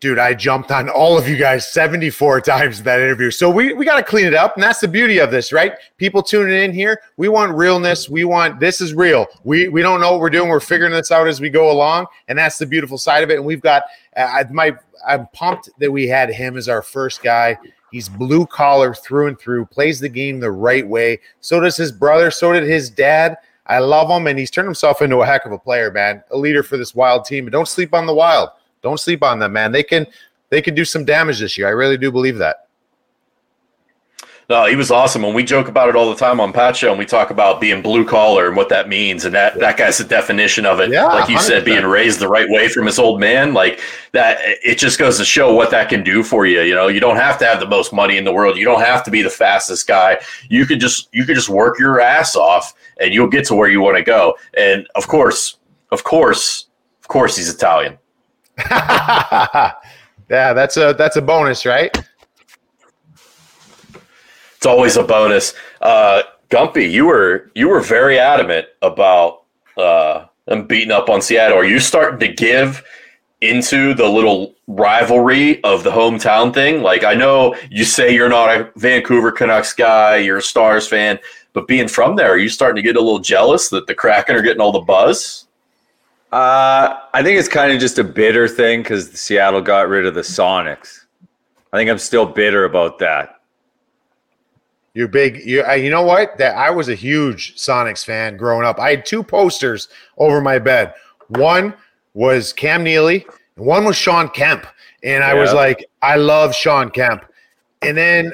S3: Dude, I jumped on all of you guys 74 times in that interview. So we, we got to clean it up. And that's the beauty of this, right? People tuning in here. We want realness. We want this is real. We we don't know what we're doing. We're figuring this out as we go along. And that's the beautiful side of it. And we've got uh, my I'm pumped that we had him as our first guy. He's blue collar through and through, plays the game the right way. So does his brother. So did his dad. I love him, and he's turned himself into a heck of a player, man. A leader for this wild team. But don't sleep on the wild. Don't sleep on them, man. They can they can do some damage this year. I really do believe that.
S2: No, he was awesome. And we joke about it all the time on Pat Show, and we talk about being blue collar and what that means. And that, that guy's the definition of it. Yeah, like you 100%. said, being raised the right way from his old man. Like that, it just goes to show what that can do for you. You know, you don't have to have the most money in the world. You don't have to be the fastest guy. You could just you could just work your ass off, and you'll get to where you want to go. And of course, of course, of course, he's Italian.
S3: yeah, that's a that's a bonus, right?
S2: it's always a bonus. Uh, Gumpy, you were you were very adamant about uh, them beating up on Seattle. Are you starting to give into the little rivalry of the hometown thing? Like I know you say you're not a Vancouver Canucks guy, you're a Stars fan, but being from there, are you starting to get a little jealous that the Kraken are getting all the buzz?
S1: Uh, I think it's kind of just a bitter thing because Seattle got rid of the Sonics. I think I'm still bitter about that.
S3: You're big. You, uh, you know what? That I was a huge Sonics fan growing up. I had two posters over my bed. One was Cam Neely, and one was Shawn Kemp. And I yeah. was like, I love Shawn Kemp. And then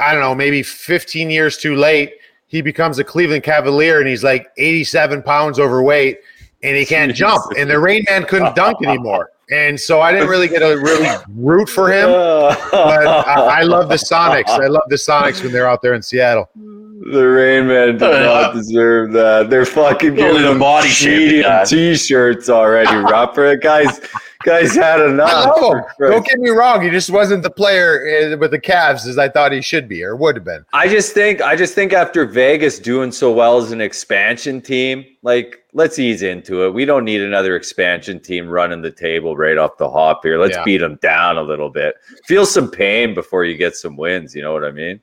S3: I don't know, maybe 15 years too late, he becomes a Cleveland Cavalier and he's like 87 pounds overweight and he can't jump. And the Rain Man couldn't dunk anymore. And so I didn't really get to really root for him, but I, I, love the Sonics. I love the Sonics when they're out there in Seattle.
S1: The Rain Man did not deserve that. They're fucking giving them body t-shirts already. Rupper guys, guys had enough.
S3: Don't get me wrong. He just wasn't the player eh, with the Cavs as I thought he should be or would have been.
S1: I just think, I just think after Vegas doing so well as an expansion team, like let's ease into it. We don't need another expansion team running the table right off the hop here. Let's yeah. beat them down a little bit. Feel some pain before you get some wins. You know what I mean?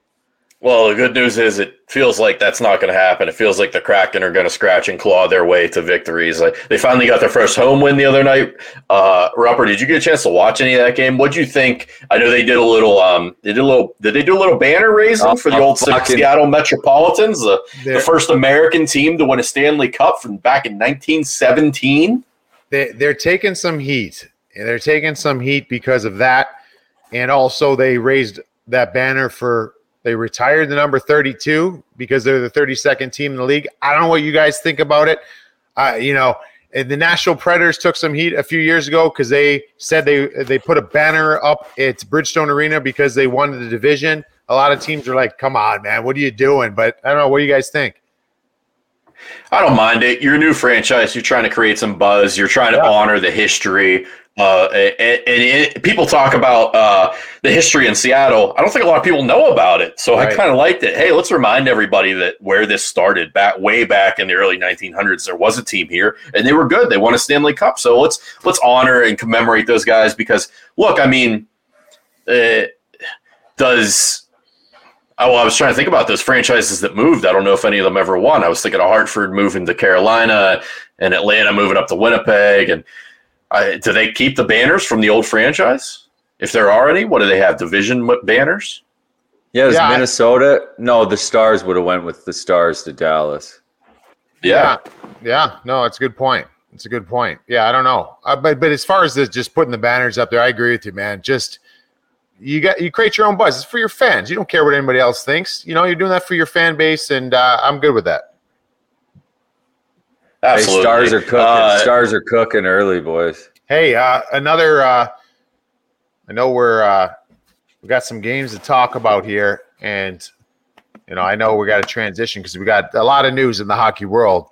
S2: Well, the good news is it feels like that's not going to happen. It feels like the Kraken are going to scratch and claw their way to victories. Like they finally got their first home win the other night. Uh, Rupper, did you get a chance to watch any of that game? What do you think? I know they did a little. Um, they did a little. Did they do a little banner raising oh, for the old fucking, Seattle Metropolitans, the, the first American team to win a Stanley Cup from back in 1917?
S3: They, they're taking some heat. And they're taking some heat because of that, and also they raised that banner for they retired the number 32 because they're the 32nd team in the league. I don't know what you guys think about it. Uh, you know, the Nashville Predators took some heat a few years ago because they said they they put a banner up at Bridgestone Arena because they won the division. A lot of teams are like, "Come on, man, what are you doing?" But I don't know. What do you guys think?
S2: I don't mind it. You're a new franchise. You're trying to create some buzz. You're trying to yeah. honor the history. Uh, and, and it, people talk about uh, the history in Seattle. I don't think a lot of people know about it. So right. I kind of liked it. Hey, let's remind everybody that where this started back way back in the early 1900s, there was a team here, and they were good. They won a Stanley Cup. So let's let's honor and commemorate those guys because look, I mean, uh, does Oh, well, I was trying to think about those franchises that moved. I don't know if any of them ever won. I was thinking of Hartford moving to Carolina and Atlanta moving up to Winnipeg. And uh, do they keep the banners from the old franchise? If there are any, what do they have? Division banners?
S1: Yeah, yeah Minnesota. I, no, the Stars would have went with the Stars to Dallas.
S3: Yeah. yeah, yeah. No, it's a good point. It's a good point. Yeah, I don't know, uh, but but as far as the, just putting the banners up there, I agree with you, man. Just you got you create your own buzz. It's for your fans. You don't care what anybody else thinks. You know, you're doing that for your fan base, and uh, I'm good with that.
S1: Absolutely. Hey, stars are cooking. Uh, stars are cooking early, boys.
S3: Hey, uh, another. Uh, I know we're uh, we got some games to talk about here, and you know I know we got to transition because we got a lot of news in the hockey world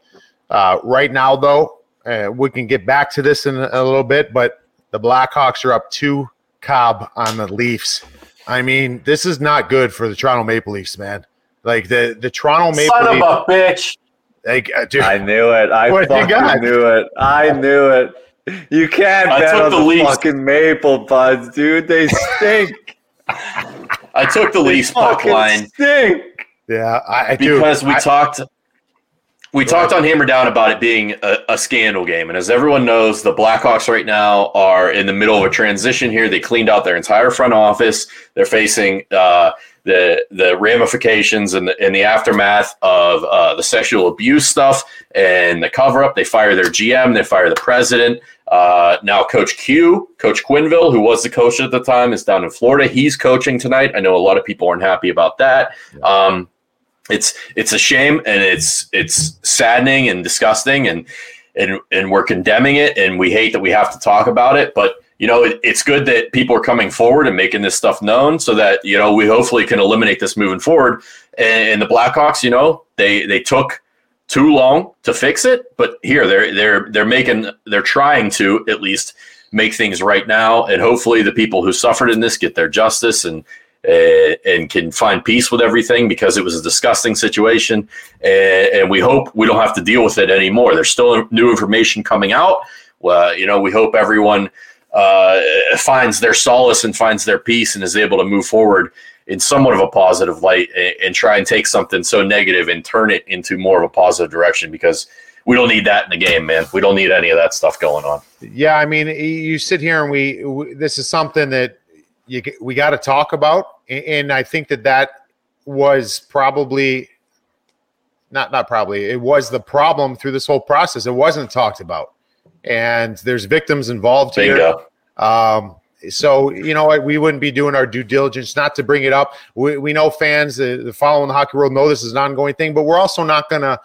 S3: uh, right now. Though uh, we can get back to this in a, a little bit, but the Blackhawks are up two Cobb on the Leafs. I mean, this is not good for the Toronto Maple Leafs, man. Like the the Toronto Maple
S2: Son Leafs. of a bitch.
S1: Like, uh, dude, I knew it. I fucking knew it. I knew it. You can't I bet on the, the fucking Maple Buds, dude. They stink.
S2: I took the Leafs puck line.
S1: Stink.
S3: Yeah, I,
S2: I because we I, talked we talked on Hammer Down about it being a, a, scandal game. And as everyone knows, the Blackhawks right now are in the middle of a transition here. They cleaned out their entire front office. They're facing uh, the the ramifications and the, and the aftermath of uh, the sexual abuse stuff and the cover up. They fire their GM, they fire the president. Uh, now, Coach Q, Coach Quenneville, who was the coach at the time, is down in Florida. He's coaching tonight. I know a lot of people aren't happy about that. Um, it's it's a shame and it's it's saddening and disgusting and and and we're condemning it and we hate that we have to talk about it but you know it, it's good that people are coming forward and making this stuff known so that you know we hopefully can eliminate this moving forward and, and the blackhawks you know they they took too long to fix it but here they're they're they're making they're trying to at least make things right now and hopefully the people who suffered in this get their justice and uh, and can find peace with everything because it was a disgusting situation. And, and, we hope we don't have to deal with it anymore. There's still new information coming out. Well, you know, we hope everyone uh, finds their solace and finds their peace and is able to move forward in somewhat of a positive light and, and try and take something so negative and turn it into more of a positive direction because we don't need that in the game, man. We don't need any of that stuff going on.
S3: Yeah, I mean, you sit here and we, we this is something that you we got to talk about, and I think that that was probably not not probably it was the problem through this whole process. It wasn't talked about, and there's victims involved Bingo. here. Um, so you know we wouldn't be doing our due diligence not to bring it up. We, we know fans, the, the following the hockey world know this is an ongoing thing, but we're also not going to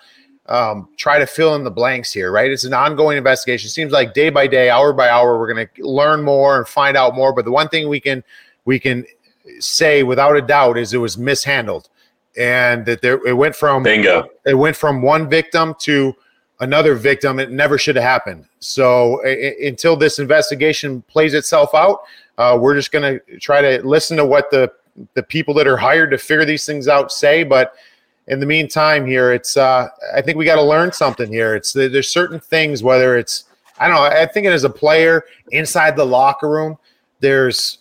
S3: um, try to fill in the blanks here, right? It's an ongoing investigation. It seems like day by day, hour by hour, we're going to learn more and find out more. But the one thing we can we can say without a doubt is it was mishandled, and that there it went from
S2: bingo.
S3: It went from one victim to another victim. It never should have happened. So until this investigation plays itself out, uh, we're just going to try to listen to what the the people that are hired to figure these things out say, but in the meantime, here it's uh, I think we got to learn something here. It's there's certain things, whether it's I don't know. I think it as a player inside the locker room, there's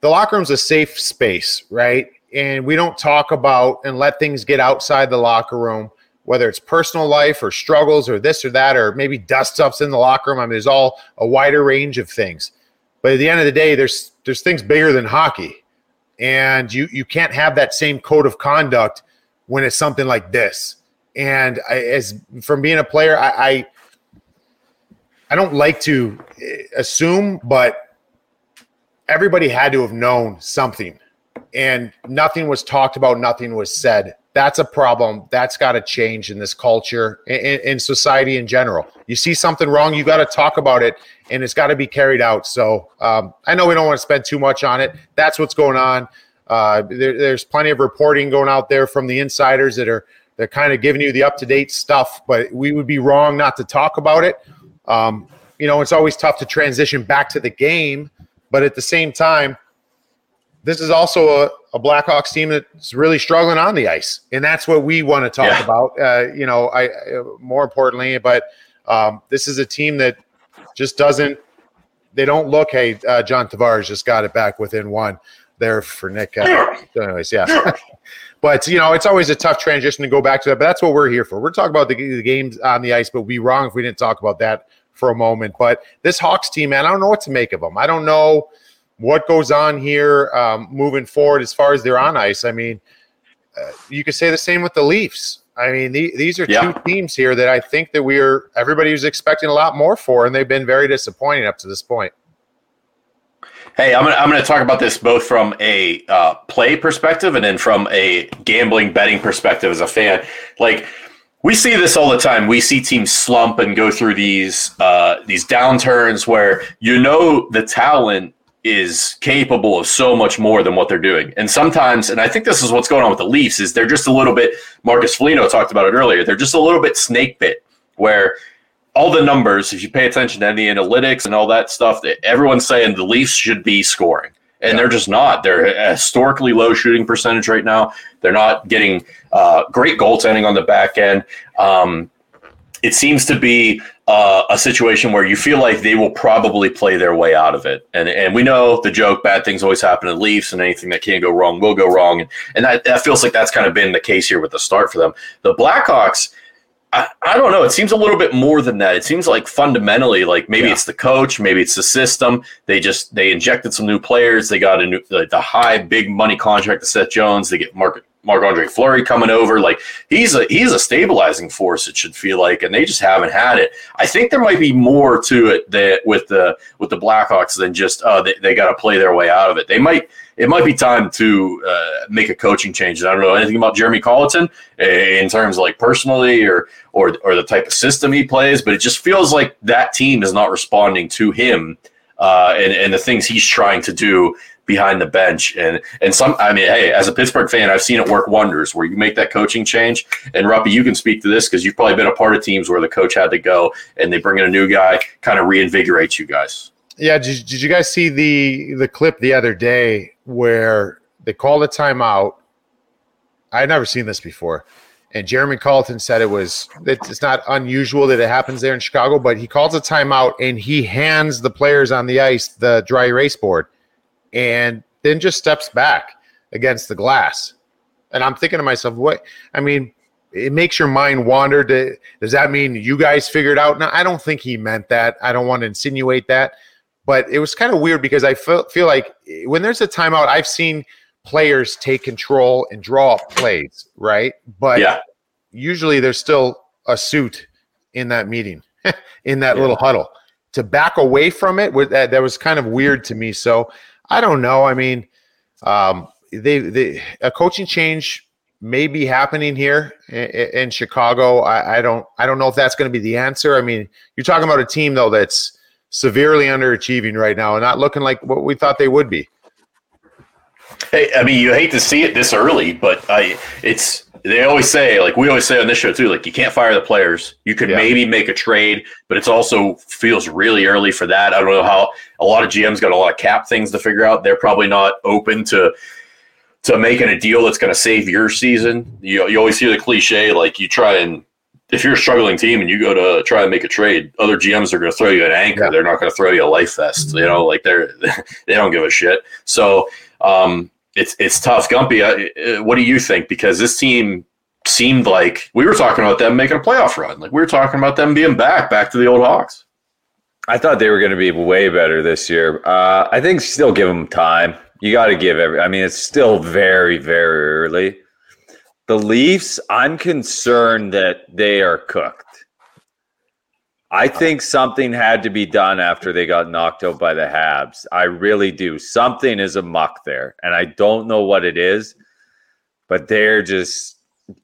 S3: the locker room's a safe space, right? And we don't talk about and let things get outside the locker room, whether it's personal life or struggles or this or that, or maybe dust ups in the locker room. I mean, there's all a wider range of things. But at the end of the day, there's there's things bigger than hockey, and you you can't have that same code of conduct when it's something like this. And I, as from being a player, I, I I don't like to eh, assume, but everybody had to have known something, and nothing was talked about, nothing was said. That's a problem. That's got to change in this culture, in, in society in general. You see something wrong, you got to talk about it, and it's got to be carried out. So um, I know we don't want to spend too much on it. That's what's going on. Uh, there, there's plenty of reporting going out there from the insiders that are they're kind of giving you the up to date stuff, but we would be wrong not to talk about it. Um, you know, it's always tough to transition back to the game, but at the same time, this is also a, a Blackhawks team that's really struggling on the ice, and that's what we want to talk yeah. about. Uh, you know, I more importantly, but um, this is a team that just doesn't. They don't look. Hey, uh, John Tavares just got it back within one there for Nick. Uh, anyways, yeah. but you know, it's always a tough transition to go back to that. But that's what we're here for. We're talking about the, the games on the ice, but we'd be wrong if we didn't talk about that for a moment. But this Hawks team, man, I don't know what to make of them. I don't know what goes on here um, moving forward as far as they're on ice. I mean, uh, you could say the same with the Leafs. I mean, the, these are yeah. two teams here that I think that we're everybody was expecting a lot more for, and they've been very disappointing up to this point.
S2: Hey, I'm gonna I'm gonna talk about this both from a uh, play perspective and then from a gambling betting perspective as a fan. Like we see this all the time. We see teams slump and go through these uh, these downturns where you know the talent is capable of so much more than what they're doing. And sometimes, and I think this is what's going on with the Leafs, is they're just a little bit, Marcus Foligno talked about it earlier, they're just a little bit snake bit where all the numbers, if you pay attention to any analytics and all that stuff, that everyone's saying the Leafs should be scoring. And yeah. they're just not. They're a historically low shooting percentage right now. They're not getting uh, great goaltending on the back end. Um, it seems to be uh, a situation where you feel like they will probably play their way out of it. And and we know the joke, bad things always happen to Leafs, and anything that can go wrong will go wrong. And, and that, that feels like that's kind of been the case here with the start for them. The Blackhawks, I, I don't know. It seems a little bit more than that. It seems like fundamentally, like maybe yeah. it's the coach, maybe it's the system. They just they injected some new players. They got a new the, the high big money contract to Seth Jones. They get Marc Andre Fleury coming over. Like he's a he's a stabilizing force. It should feel like, and they just haven't had it. I think there might be more to it that with the with the Blackhawks than just uh, they, they got to play their way out of it. They might it might be time to uh, make a coaching change. I don't know anything about Jeremy Colliton in terms of like personally or or or the type of system he plays, but it just feels like that team is not responding to him uh, and and the things he's trying to do behind the bench. And and some, I mean, hey, as a Pittsburgh fan, I've seen it work wonders where you make that coaching change. And Ruppy, you can speak to this because you've probably been a part of teams where the coach had to go and they bring in a new guy, kind of reinvigorates you guys.
S3: Yeah, did, did you guys see the the clip the other day where they called a timeout? I had never seen this before. And Jeremy Colliton said it was it's not unusual that it happens there in Chicago, but he calls a timeout and he hands the players on the ice the dry erase board and then just steps back against the glass. And I'm thinking to myself, what? I mean, it makes your mind wander. To, does that mean you guys figured out? Now, I don't think he meant that. I don't want to insinuate that. But it was kind of weird because I feel, feel like when there's a timeout, I've seen players take control and draw up plays, right? But yeah. usually there's still a suit in that meeting, in that yeah. little huddle. To back away from it, that, that was kind of weird to me. So I don't know. I mean, um, they, they a coaching change may be happening here in, in Chicago. I, I, don't I don't know if that's going to be the answer. I mean, you're talking about a team though that's severely underachieving right now and not looking like what we thought they would be.
S2: Hey, I mean, you hate to see it this early, but I it's they always say, like we always say on this show too, like you can't fire the players. You could yeah. maybe make a trade, but it's also feels really early for that. I don't know how a lot of GMs got a lot of cap things to figure out. They're probably not open to to making a deal that's going to save your season. You you always hear the cliche like you try and if you're a struggling team and you go to try and make a trade, other GMs are going to throw you an anchor. Yeah. They're not going to throw you a life vest. You know, like they're they don't give a shit. So um, it's it's tough. Gumpy, uh, what do you think? Because this team seemed like we were talking about them making a playoff run. Like we were talking about them being back, back to the old Hawks.
S1: I thought they were going to be way better this year. Uh, I think still give them time. You got to give every. I mean, it's still very, very early. The Leafs, I'm concerned that they are cooked. I think something had to be done after they got knocked out by the Habs. I really do. Something is amuck there, and I don't know what it is, but they're just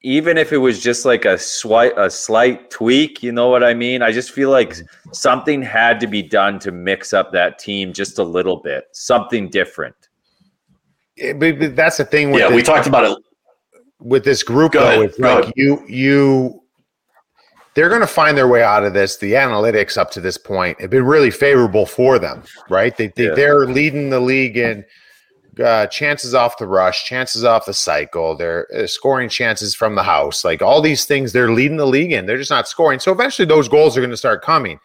S1: even if it was just like a slight a slight tweak, you know what I mean? I just feel like something had to be done to mix up that team just a little bit, something different.
S3: Yeah, but, that's the thing.
S2: yeah, we talked about it
S3: with this group. Go though, ahead, it's like ahead. you you they're going to find their way out of this. The analytics up to this point have been really favorable for them, right? They, they, yeah. They're leading the league in uh, chances off the rush, chances off the cycle, they're uh, scoring chances from the house. Like all these things, they're leading the league in. They're just not scoring. So eventually those goals are going to start coming.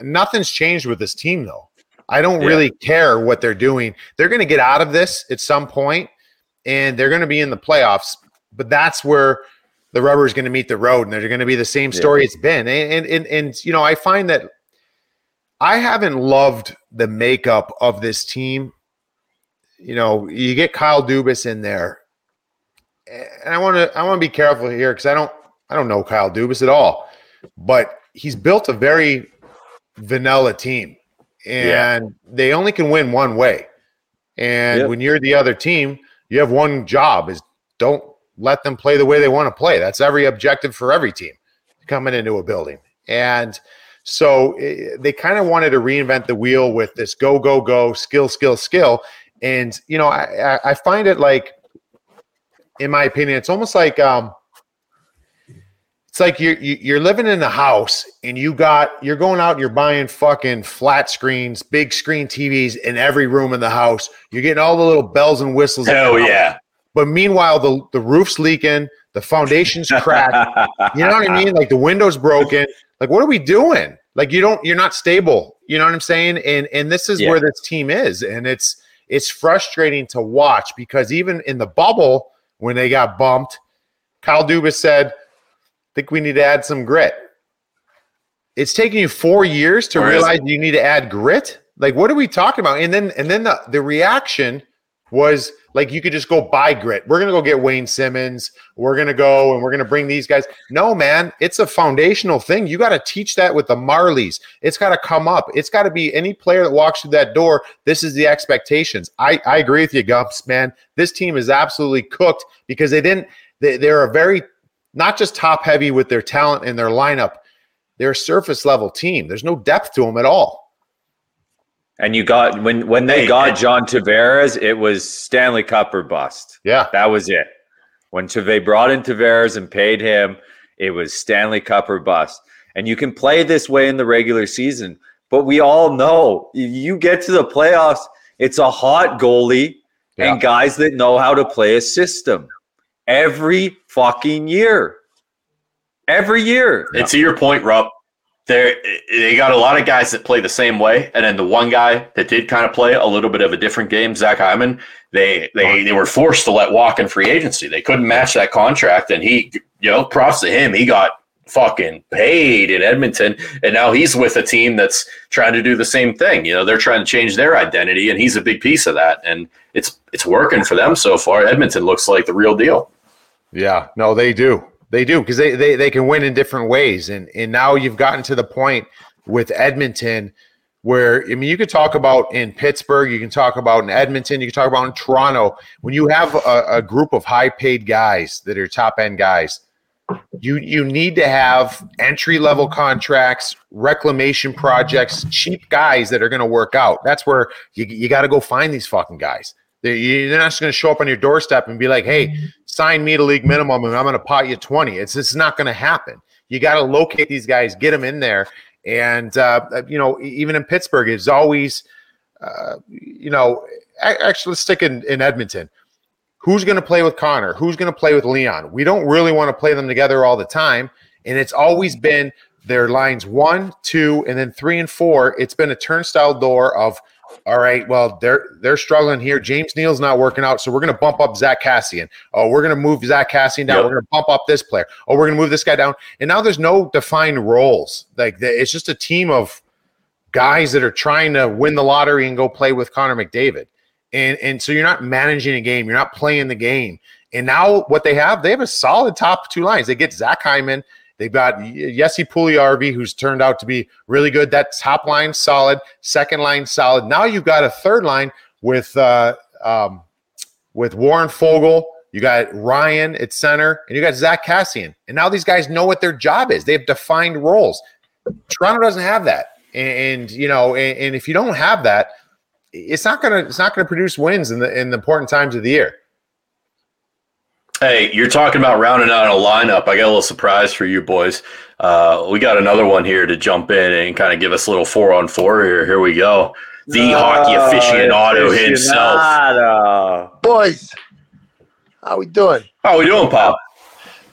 S3: Nothing's changed with this team, though. I don't yeah. really care what they're doing. They're going to get out of this at some point and they're going to be in the playoffs. But that's where the rubber is going to meet the road and they're going to be the same story yeah. it's been. And, and, and, and, you know, I find that I haven't loved the makeup of this team you know, you get Kyle Dubas in there, and I want to I want to be careful here because I don't I don't know Kyle Dubas at all, but he's built a very vanilla team, and yeah. they only can win one way. And yep. when you're the other team, you have one job: is don't let them play the way they want to play. That's every objective for every team coming into a building, and. So eh, they kind of wanted to reinvent the wheel with this go, go, go, skill, skill, skill. And you know, I, I find it like, in my opinion, it's almost like um, it's like you're you're living in a house and you got you're going out and you're buying fucking flat screens, big screen TVs in every room in the house. You're getting all the little bells and whistles.
S2: Hell yeah!
S3: But meanwhile, the the roof's leaking, the foundation's cracked. you know what I mean? Like the window's broken. Like what are we doing? Like you don't you're not stable. You know what I'm saying? And and this is yeah. where this team is, and it's it's frustrating to watch because even in the bubble when they got bumped, Kyle Dubas said, I think we need to add some grit. It's taking you four years to realize you need to add grit. Like, what are we talking about? And then and then the, the reaction was like you could just go buy grit. We're gonna go get Wayne Simmonds. We're gonna go and we're gonna bring these guys. No, man, it's a foundational thing. You got to teach that with the Marlies. It's got to come up. It's got to be any player that walks through that door. This is the expectations. I I agree with you, Gumps. Man, this team is absolutely cooked because they didn't. They, they're a very not just top heavy with their talent and their lineup. They're a surface level team. There's no depth to them at all.
S1: And you got when when they hey, got John Tavares, it was Stanley Cup or bust.
S3: Yeah,
S1: that was it. When they brought in Tavares and paid him, it was Stanley Cup or bust. And you can play this way in the regular season, but we all know you get to the playoffs, it's a hot goalie yeah. and guys that know how to play a system every fucking year. Every year.
S2: And to your point, Rob, they they got a lot of guys that play the same way, and then the one guy that did kind of play a little bit of a different game, Zach Hyman, they they uh-huh. they were forced to let walk in free agency. They couldn't match that contract, and he, you know, props to him, he got fucking paid in Edmonton, and now he's with a team that's trying to do the same thing. You know, they're trying to change their identity, and he's a big piece of that, and it's it's working for them so far. Edmonton looks like the real deal.
S3: Yeah, no, they do. They do because they, they they can win in different ways, and and now you've gotten to the point with Edmonton where I mean you could talk about in Pittsburgh, you can talk about in Edmonton, you can talk about in Toronto. When you have a, a group of high paid guys that are top end guys, you you need to have entry level contracts, reclamation projects, cheap guys that are going to work out. That's where you you got to go find these fucking guys. They're not just going to show up on your doorstep and be like, "Hey, sign me to league minimum, and I'm going to pot you 20." It's just not going to happen. You got to locate these guys, get them in there, and uh, you know, even in Pittsburgh, it's always, uh, you know, actually, let's stick in, in Edmonton. Who's going to play with Connor? Who's going to play with Leon? We don't really want to play them together all the time, and it's always been their lines one, two, and then three and four. It's been a turnstile door of all right, well, they're they're struggling here. James Neal's not working out, so we're going to bump up Zack Kassian. Oh, we're going to move Zack Kassian down. Yep. We're going to bump up this player. Oh, we're going to move this guy down. And now there's no defined roles. Like it's just a team of guys that are trying to win the lottery and go play with Connor McDavid. And and so you're not managing a game. You're not playing the game. And now what they have, they have a solid top two lines. They get Zach Hyman They've got Jesse Puljujarvi, who's turned out to be really good. That top line solid, second line solid. Now you've got a third line with uh, um, with Warren Foegele. You got Ryan at center, and you got Zack Kassian. And now these guys know what their job is. They have defined roles. Toronto doesn't have that, and, and you know, and, and if you don't have that, it's not gonna it's not gonna produce wins in the in the important times of the year.
S2: Hey, you're talking about rounding out a lineup. I got a little surprise for you boys. Uh, we got another one here to jump in and kind of give us a little four on four here. Here we go. The hockey aficionado himself.
S5: Boys, how we doing?
S2: How we doing, Pop?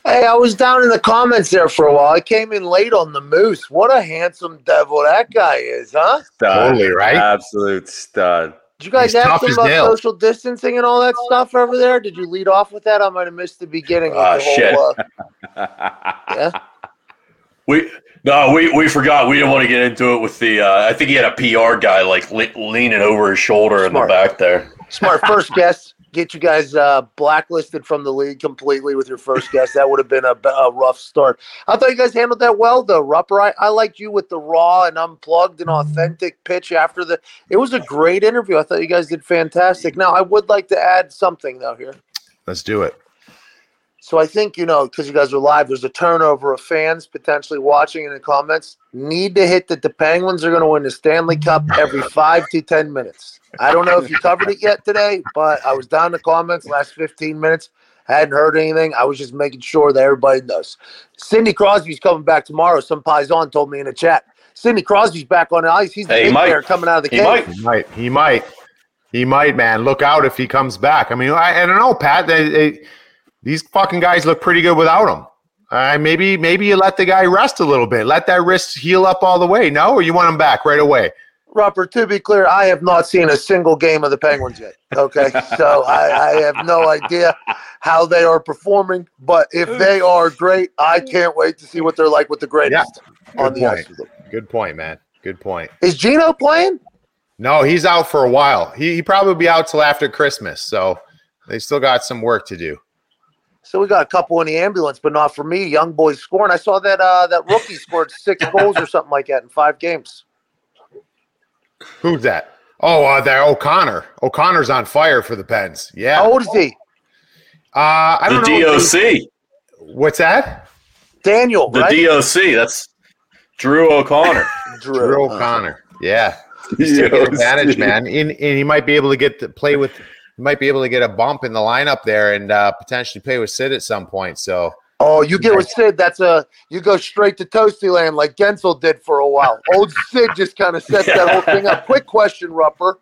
S5: Hey, I was down in the comments there for a while. I came in late on the moose. What a handsome devil that guy is, huh?
S1: Stud.
S3: Totally, right?
S1: Absolute stud.
S5: Did you guys
S3: He's
S5: ask him about
S3: nails.
S5: social distancing and all that stuff over there? Did you lead off with that? I might have missed the beginning. Oh
S2: Ah,
S5: the whole,
S2: shit.
S5: Uh, yeah.
S2: We no, we we forgot. We didn't want to get into it with the. Uh, I think he had a PR guy like le- leaning over his shoulder in the back there.
S5: Smart first guess. Get you guys uh, blacklisted from the league completely with your first guess. That would have been a, a rough start. I thought you guys handled that well, though. Rupper, I, I liked you with the raw and unplugged and authentic pitch after the. It was a great interview. I thought you guys did fantastic. Now, I would like to add something though here.
S3: Let's do it.
S5: So I think you know because you guys are live. There's a turnover of fans potentially watching in the comments. Need to hit that the Penguins are going to win the Stanley Cup every five to ten minutes. I don't know if you covered it yet today, but I was down in the comments last 15 minutes. I Hadn't heard anything. I was just making sure that everybody knows. Sidney Crosby's coming back tomorrow. Some paisan told me in the chat. Sidney Crosby's back on the ice. He's the
S2: Hey, he
S5: big
S2: might.
S5: bear coming out of the
S2: He
S5: cave.
S2: might.
S3: He might. He might. He might, man. Look out if he comes back. I mean, I, I don't know, Pat. They, they, these fucking guys look pretty good without him. Uh, maybe, maybe you let the guy rest a little bit. Let that wrist heal up all the way. No, or you want him back right away.
S5: Robert, to be clear, I have not seen a single game of the Penguins yet. Okay. so I, I have no idea how they are performing. But if they are great, I can't wait to see what they're like with the greatest on
S3: Good
S5: the
S3: point.
S5: ice.
S3: Good point, man. Good point.
S5: Is Gino playing?
S3: No, he's out for a while. He he probably be out till after Christmas. So they still got some work to do.
S5: So we got a couple in the ambulance, but not for me. Young boys scoring. I saw that uh, that rookie scored six goals or something like that in five games.
S3: Who's that? Oh, uh, that O'Connor. O'Connor's on fire for the Pens. Yeah.
S5: How old is he?
S3: Uh, I
S2: The
S3: don't know.
S2: DOC.
S3: What's that?
S5: Daniel,
S2: The
S5: right?
S2: DOC. That's Drew O'Connor.
S5: Drew.
S3: Drew O'Connor. Yeah. He's taking advantage, man. And, and he might be able to get to play with. Might be able to get a bump in the lineup there and uh, potentially play with Sid at some point. So
S5: Oh, you get with Sid. That's a you go straight to Toasty Land like Guentzel did for a while. Old Sid just kind of sets that whole thing up. Quick question, Rupper.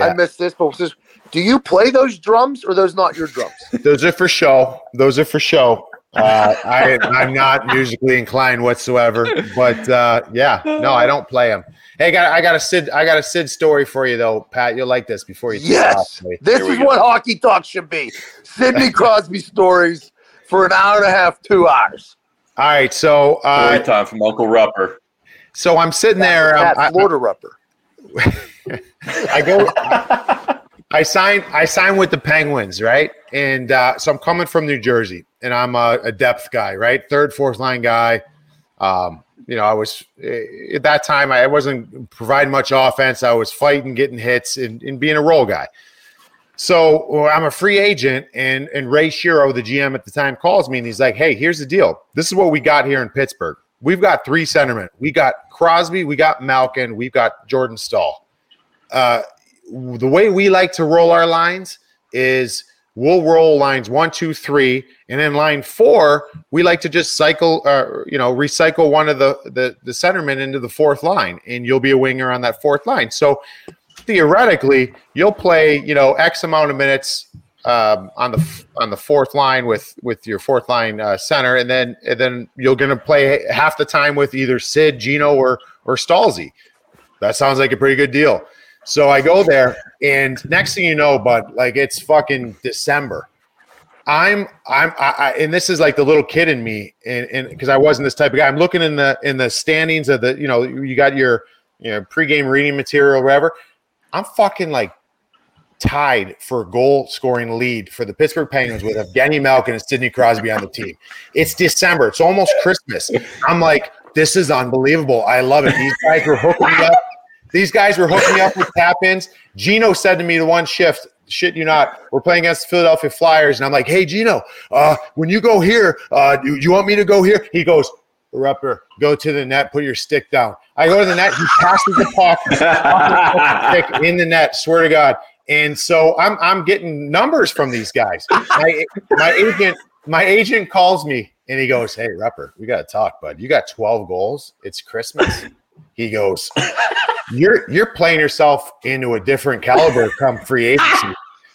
S5: I missed this, but says, do you play those drums or those not your drums?
S3: those are for show. Those are for show. Uh, I, I'm not musically inclined whatsoever, but uh, yeah, no, I don't play them. Hey, I got, I got a Sid, I got a Sid story for you though, Pat. You'll like this before you.
S5: Yes,
S3: off,
S5: this is
S2: go.
S5: what hockey talk should be. Sidney Crosby stories for an hour and a half, two hours.
S3: All right, so
S2: Story
S3: uh,
S2: time from Uncle Rupper.
S3: so I'm sitting there. um,
S5: That
S3: I-
S5: Florida Rupper.
S3: I go. I sign. I sign with the Penguins, right? And uh, so I'm coming from New Jersey, and I'm a, a depth guy, right? Third, fourth line guy. Um, you know, I was eh, at that time. I wasn't providing much offense. I was fighting, getting hits, and, and being a role guy. So well, I'm a free agent, and and Ray Shero, the GM at the time, calls me and he's like, "Hey, here's the deal. This is what we got here in Pittsburgh. We've got three centermen. We got Crosby, we got Malkin, we've got Jordan Staal. Uh, the way we like to roll our lines is we'll roll lines one, two, three, and then line four, we like to just cycle, uh, you know, recycle one of the, the the centermen into the fourth line, and you'll be a winger on that fourth line. So theoretically, you'll play, you know, X amount of minutes um, on the on the fourth line with with your fourth line uh, center, and then and then you're going to play half the time with either Sid, Gino, or or Stalzy. That sounds like a pretty good deal. So I go there, and next thing you know, bud, like it's fucking December. I'm I'm I, I, and this is like the little kid in me, and and because I wasn't this type of guy. I'm looking in the in the standings of the you know you got your you know pregame reading material, whatever. I'm fucking like tied for goal scoring lead for the Pittsburgh Penguins with Evgeny Malkin and Sidney Crosby on the team. It's December. It's almost Christmas. I'm like, this is unbelievable. I love it. These guys were hooking me up. These guys were hooking me up with tap ins. Gino said to me the one shift, shit you not, we're playing against the Philadelphia Flyers. And I'm like, hey, Gino, uh, when you go here, uh, do you want me to go here? He goes, Rupper, go to the net, put your stick down. I go to the net, he passes the puck stick in the net, swear to God. And so I'm I'm getting numbers from these guys. My, my agent my agent calls me And he goes, Hey, Rupper, we got to talk, bud. You got 12 goals. It's Christmas. He goes, You're you're playing yourself into a different caliber come free agency.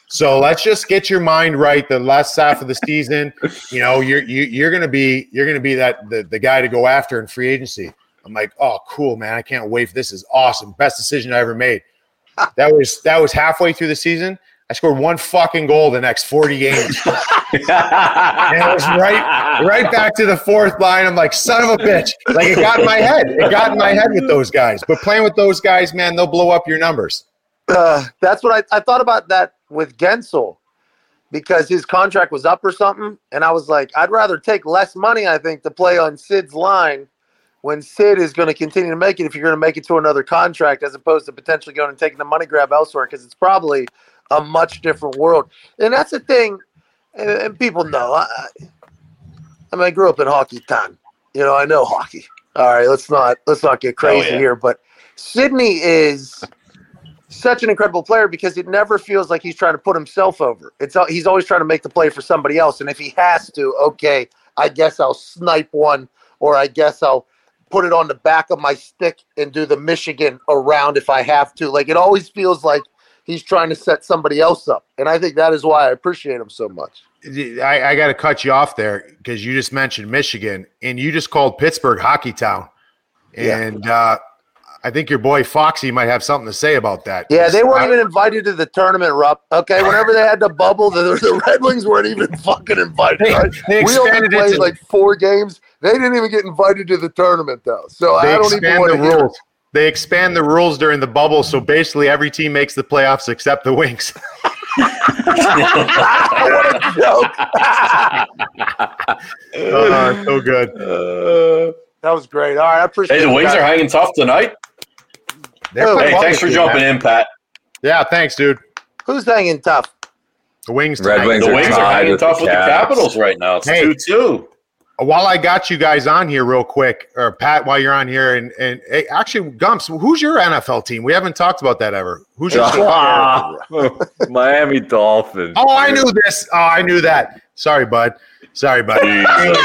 S3: So let's just get your mind right. The last half of the season, you know, you're you, you're gonna be you're gonna be that the, the guy to go after in free agency. I'm like, oh, cool, man. I can't wait. This is awesome. Best decision I ever made. That was that was halfway through the season. I scored one fucking goal the next 40 games. and it was right right back to the fourth line. I'm like, son of a bitch. Like it got in my head. It got in my head with those guys. But playing with those guys, man, they'll blow up your numbers.
S5: Uh, that's what I, I thought about that with Guentzel because his contract was up or something. And I was like, I'd rather take less money, I think, to play on Sid's line when Sid is going to continue to make it if you're going to make it to another contract as opposed to potentially going and taking the money grab elsewhere because it's probably a much different world. And that's the thing, and, people know. I, I mean, I grew up in hockey town. You know, I know hockey. All right, let's not let's not get oh, crazy
S2: yeah.
S5: here, but Sidney is such an incredible player because it never feels like he's trying to put himself over. It's he's always trying to make the play for somebody else, and if he has to, okay, I guess I'll snipe one, or I guess I'll put it on the back of my stick and do the Michigan around if I have to. Like it always feels like he's trying to set somebody else up, and I think that is why I appreciate him so much.
S3: I, I got to cut you off there because you just mentioned Michigan and you just called Pittsburgh Hockey Town.
S5: Yeah.
S3: And uh, I think your boy Foxy might have something to say about that.
S5: Yeah, they weren't
S3: I-
S5: even invited to the tournament, Rupp. Okay, whenever they had the bubble, the, the Red Wings weren't even fucking invited.
S3: They,
S5: right?
S3: they
S5: we only played
S3: to,
S5: like four games. They didn't even get invited to the tournament, though. So I don't even want
S3: the
S5: to hear.
S3: rules. They expand the rules during the bubble, so basically every team makes the playoffs except the Wings.
S5: what a joke!
S3: Uh, so good.
S2: Uh,
S5: that was great. All right, I appreciate.
S2: hey, the Wings
S5: guys.
S2: are hanging tough tonight.
S3: They're
S2: Hey, thanks for
S3: year,
S2: jumping
S3: man.
S2: in, Pat.
S3: Yeah, thanks, dude.
S5: Who's hanging tough?
S3: The Wings.
S1: Red. Wings
S2: The
S1: are
S2: Wings are hanging tough with the Capitals right now. It's
S3: Hey.
S2: 2 2.
S3: While I got you guys on here, real quick, or Pat, while you're on here, and and hey, actually, Gumps, who's your NFL team? We haven't talked about that ever. Who's your?
S1: Ah, Miami Dolphins.
S3: Oh, I knew this. Oh, I knew that. Sorry, bud. Sorry, bud.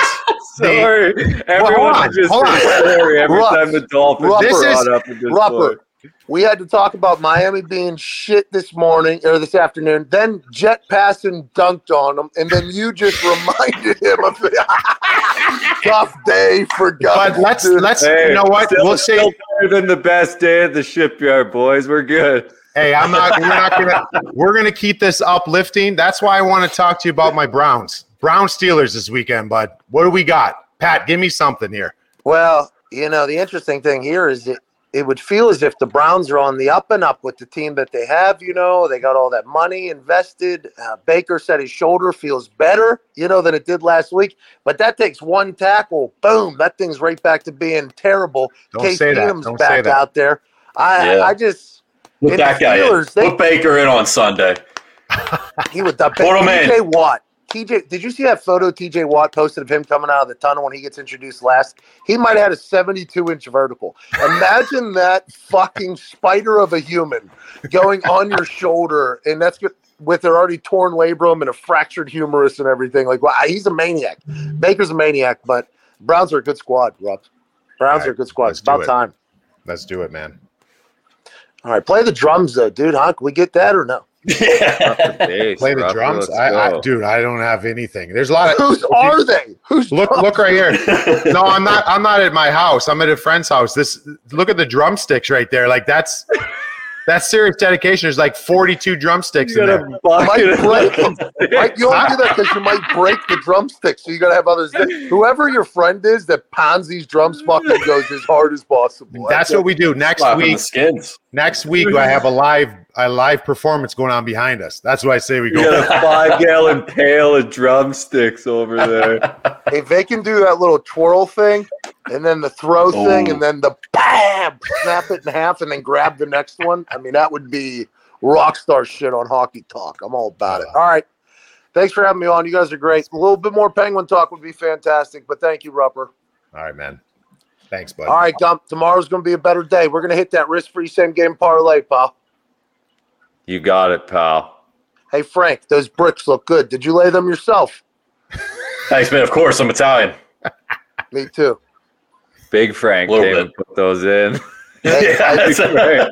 S1: Sorry, everyone
S3: hold on,
S1: just
S3: hold on.
S1: every
S5: Rupp,
S1: time the Dolphins
S5: Rupp,
S3: This
S1: brought
S3: is-
S1: up at this
S5: Rupper,
S1: point.
S5: We had to talk about Miami being shit this morning or this afternoon. Then Jet passed and dunked on him, and then you just reminded him of it. Tough day for God.
S3: But let's let's
S1: Hey,
S3: you know what
S1: Still,
S3: we'll say.
S1: better than the best day at the shipyard, boys. We're good.
S3: Hey, I'm not. We're not gonna. We're gonna keep this uplifting. That's why I want to talk to you about my Browns. Brown Steelers this weekend, bud. What do we got? Pat, give me something here.
S5: Well, you know, the interesting thing here is it, it would feel as if the Browns are on the up and up with the team that they have. You know, they got all that money invested. Uh, Baker said his shoulder feels better, you know, than it did last week. But that takes one tackle. Boom. That thing's right back to being terrible.
S3: Don't
S5: Case
S3: say that. Don't say
S5: back
S3: that.
S5: out there. I,
S2: Yeah.
S5: I just,
S2: Put that
S5: the
S2: guy in.
S5: They-
S2: Put Baker in on Sunday.
S5: he would the
S2: Put him in.
S5: TJ Watt. TJ, did you see that photo TJ Watt posted of him coming out of the tunnel when he gets introduced last? He might have had a 72 inch vertical. Imagine that fucking spider of a human going on your shoulder, and that's good with their already torn labrum and a fractured humerus and everything. Like, wow, he's a maniac. Baker's a maniac, but Browns are a good squad, Rob. Browns
S3: All
S5: are a good squad. It's about
S3: it.
S5: time.
S3: Let's do it, man.
S5: All right, play the drums though, dude. Huh? Can we get that or no?
S1: Bass,
S3: Play the
S1: Rupp,
S3: drums. I, I, dude, I don't have anything. There's a lot of
S5: Whose are they? Who's
S3: look. Look right here. No, I'm not. I'm not at my house. I'm at a friend's house. This. Look at the drumsticks right there. Like that's. That's serious dedication. There's like 42 drumsticks
S1: You
S3: in there.
S1: a bucket
S5: might break them.
S1: drumsticks.
S5: Right, you only do that because you might break the drumsticks. so you gotta have others. Whoever your friend is that pounds these drums fucking goes as hard as possible.
S3: That's what we do next week.
S2: skins.
S3: Next week, I have a live a live performance going on behind us. That's why I say we
S1: You
S3: go.
S1: got a five gallon pail of drumsticks over there.
S5: If they can do that little twirl thing, and then the throw thing,
S2: Oh.
S5: and then the bam, snap it in half, and then grab the next one. I mean, that would be rock star shit on hockey talk. I'm all about it. All right. Thanks for having me on. You guys are great. A little bit more penguin talk would be fantastic, but thank you, Rupper.
S3: All right, man. Thanks, bud.
S5: All right, Gump. Tomorrow's going to be a better day. We're going to hit that risk free same game parlay, pal.
S1: You got it, pal.
S5: Hey, Frank, those bricks look good. Did you lay them yourself?
S2: Thanks, man. Of course, I'm Italian.
S5: Me too.
S1: Big Frank
S2: Little
S1: came
S2: bit.
S1: and put those in.
S2: yeah, that's right.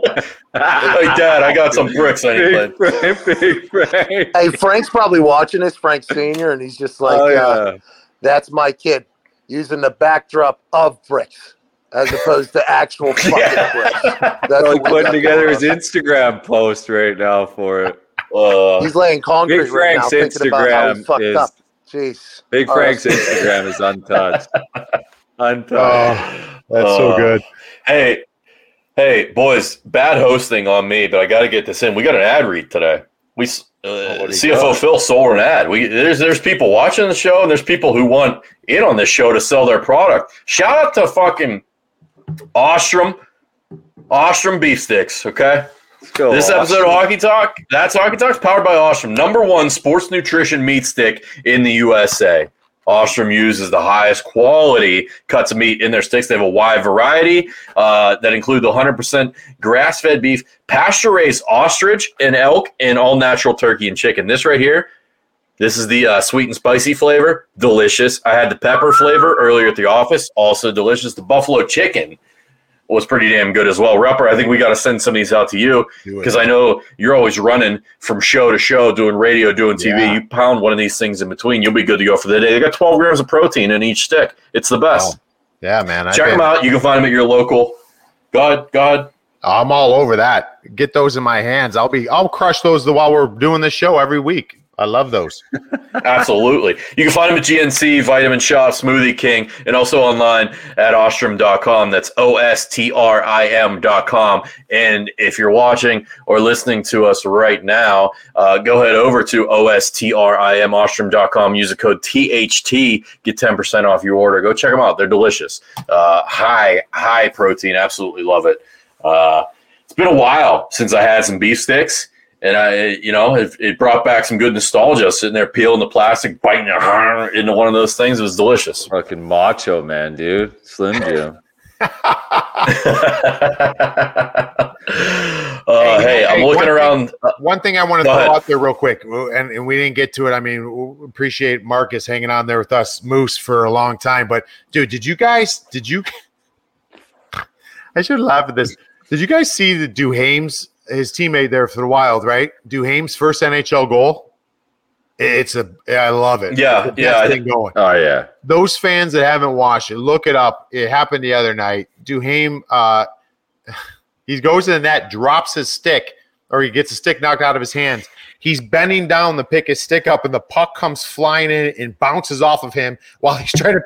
S2: hey, Dad, I got some bricks I need to
S1: Big. Frank, Big Frank.
S5: Hey, Frank's probably watching this, Frank Senior, and he's just like,
S1: oh,
S5: uh,
S1: yeah.
S5: "That's my kid," using the backdrop of bricks as opposed to actual fucking
S2: Yeah.
S5: bricks. That's
S1: Probably
S5: what we
S1: putting together his. Instagram post right now for it.
S2: Uh,
S5: He's laying concrete
S1: Big
S5: right now,
S1: Frank's
S5: thinking about how he
S1: Instagram
S5: fucked
S1: is
S5: up. Jeez.
S1: Big
S5: Oh,
S1: Frank's
S5: that's-
S1: Instagram is untouched. Untouched.
S3: Oh, that's so
S2: Uh,
S3: good.
S2: Hey, hey, boys, bad hosting on me, but I got to get this in. We got an ad read today. We uh,
S1: what
S2: CFO
S1: got?
S2: Phil sold an ad. We there's there's people watching the show, and there's people who want in on this show to sell their product. Shout out to fucking Ostrim, Ostrim beef sticks. Okay,
S1: Let's go.
S2: this episode of Hockey Talk, that's Hockey Talk's powered by Ostrim, number one sports nutrition meat stick in the USA. Ostrim uses the highest quality cuts of meat in their sticks. They have a wide variety uh, that include the 100% grass fed beef, pasture raised ostrich and elk, and all natural turkey and chicken. This right here, this is the uh, sweet and spicy flavor. Delicious. I had the pepper flavor earlier at the office. Also delicious. The buffalo chicken was pretty damn good as well. Rupper, I think we got to send some of these out to you because I know you're always running from show to show, doing radio, doing TV.
S3: Yeah.
S2: You pound one of these things in between, you'll be good to go for the day. They got 12 grams of protein in each stick. It's the best.
S3: yeah, man.
S2: Check them out. You can find them at your local. God, God.
S3: I'm all over that. Get those in my hands. I'll be. I'll crush those while we're doing this show every week. I love those.
S2: Absolutely. You can find them at GNC, Vitamin Shop, Smoothie King, and also online at ostrim.com. That's O S T R I M.com. And if you're watching or listening to us right now, uh, go ahead over to OSTRIM, ostrim.com. Use the code THT, get 10% off your order. Go check them out. They're delicious. Uh, high, high protein. Absolutely love it. Uh, it's been a while since I had some beef sticks. And I, you know, it, it brought back some good nostalgia. Sitting there peeling the plastic, biting it into one of those things. It was delicious.
S1: Fucking macho man, dude. Slim Jim.
S2: uh, hey, I'm
S3: hey,
S2: looking
S3: one
S2: around. uh,
S3: One thing I want to
S2: Go
S3: throw
S2: ahead.
S3: out there real quick, and, and we didn't get to it. I mean, we appreciate Marcus hanging on there with us, Moose, for a long time. But dude, did you guys? Did you? I should laugh at this. Did you guys see the Duhaime's his teammate there for the Wild? Right, Duhaime's first NHL goal. It's a. I love it.
S2: Yeah, yeah,
S3: thing going.
S1: Oh yeah.
S3: those fans that haven't watched it, look it up. It happened the other night. Duhaime, uh, he goes to the net, drops his stick, or he gets a stick knocked out of his hands. He's bending down to pick his stick up, and the puck comes flying in and bounces off of him while he's trying to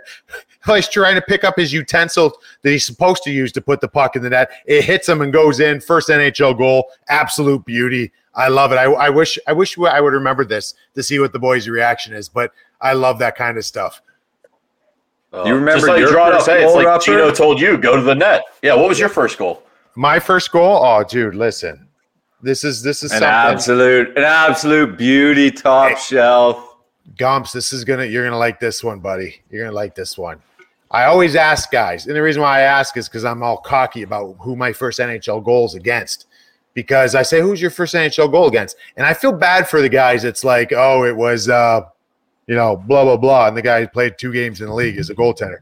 S3: he's trying to pick up his utensil that he's supposed to use to put the puck in the net. It hits him and goes in. First NHL goal. Absolute beauty. I love it. I, I wish I wish I would remember this to see what the boys' reaction is, but I love that kind of stuff.
S2: uh,
S1: You remember
S2: just like
S1: your
S2: draw it up.
S1: first
S2: Hey, it's
S1: goal,
S2: like
S1: Rupper?
S2: Geno told you, go to the net. Yeah, what was your first goal?
S3: My first goal. Oh, dude, listen. This is this is
S1: An
S3: something.
S1: absolute, an absolute beauty, top shelf.
S3: Gumps, this is gonna. You're gonna like this one, buddy. You're gonna like this one. I always ask guys, and the reason why I ask is because I'm all cocky about who my first NHL goal is against. Because I say, "Who's your first NHL goal against?" And I feel bad for the guys. It's like, "Oh, it was, uh, you know, blah blah blah," and the guy who played two games in the league as a goaltender.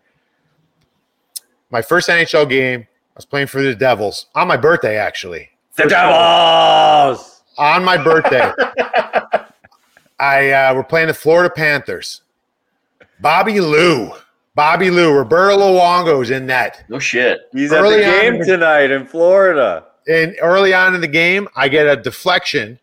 S3: My first NHL game, I was playing for the Devils on my birthday, actually.
S1: The Devils.
S3: on my birthday, I uh, we're playing the Florida Panthers. Bobby Lou, Bobby Lou, Roberto Luongo's in net.
S2: No shit.
S1: He's at
S3: Early
S1: the game
S3: in the-
S1: tonight in Florida.
S3: And early on in the game, I get a deflection,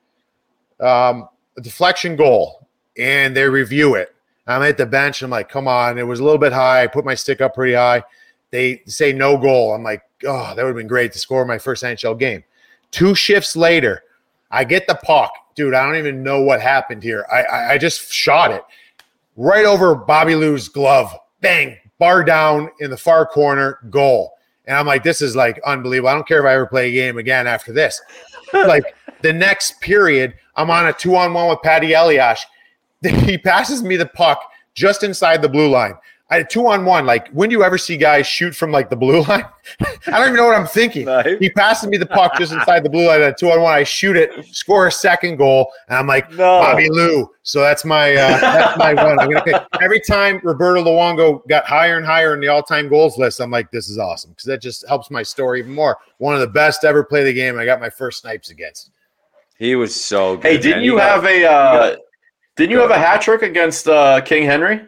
S3: um, a deflection goal, and they review it. I'm at the bench. I'm like, come on, it was a little bit high. I put my stick up pretty high. They say no goal. I'm like, oh, that would have been great to score my first NHL game. Two shifts later, I get the puck. Dude, I don't even know what happened here. I, I, I just shot it right over Bobby Lou's glove. Bang, bar down in the far corner, goal. And I'm like, this is like unbelievable. I don't care if I ever play a game again after this. like the next period, I'm on a two on one with Patty Eliash. He passes me the puck just inside the blue line. I had two on one. Like, when do you ever see guys shoot from like the blue line? I don't even know what I'm thinking.
S1: Nice.
S3: He passes me the puck just inside the blue line. At two on one, I shoot it, score a second goal, and I'm like
S1: No.
S3: Bobby Lou. So that's my uh, that's my one. I'm gonna pick. every time Roberto Luongo got higher and higher in the all-time goals list. I'm like, this is awesome because that just helps my story even more. One of the best ever play the game. I got my first snipes against.
S1: He was so good.
S2: Hey, didn't
S1: man.
S2: you
S1: He got-
S2: have a uh, didn't you have a hat trick against uh, King Henry?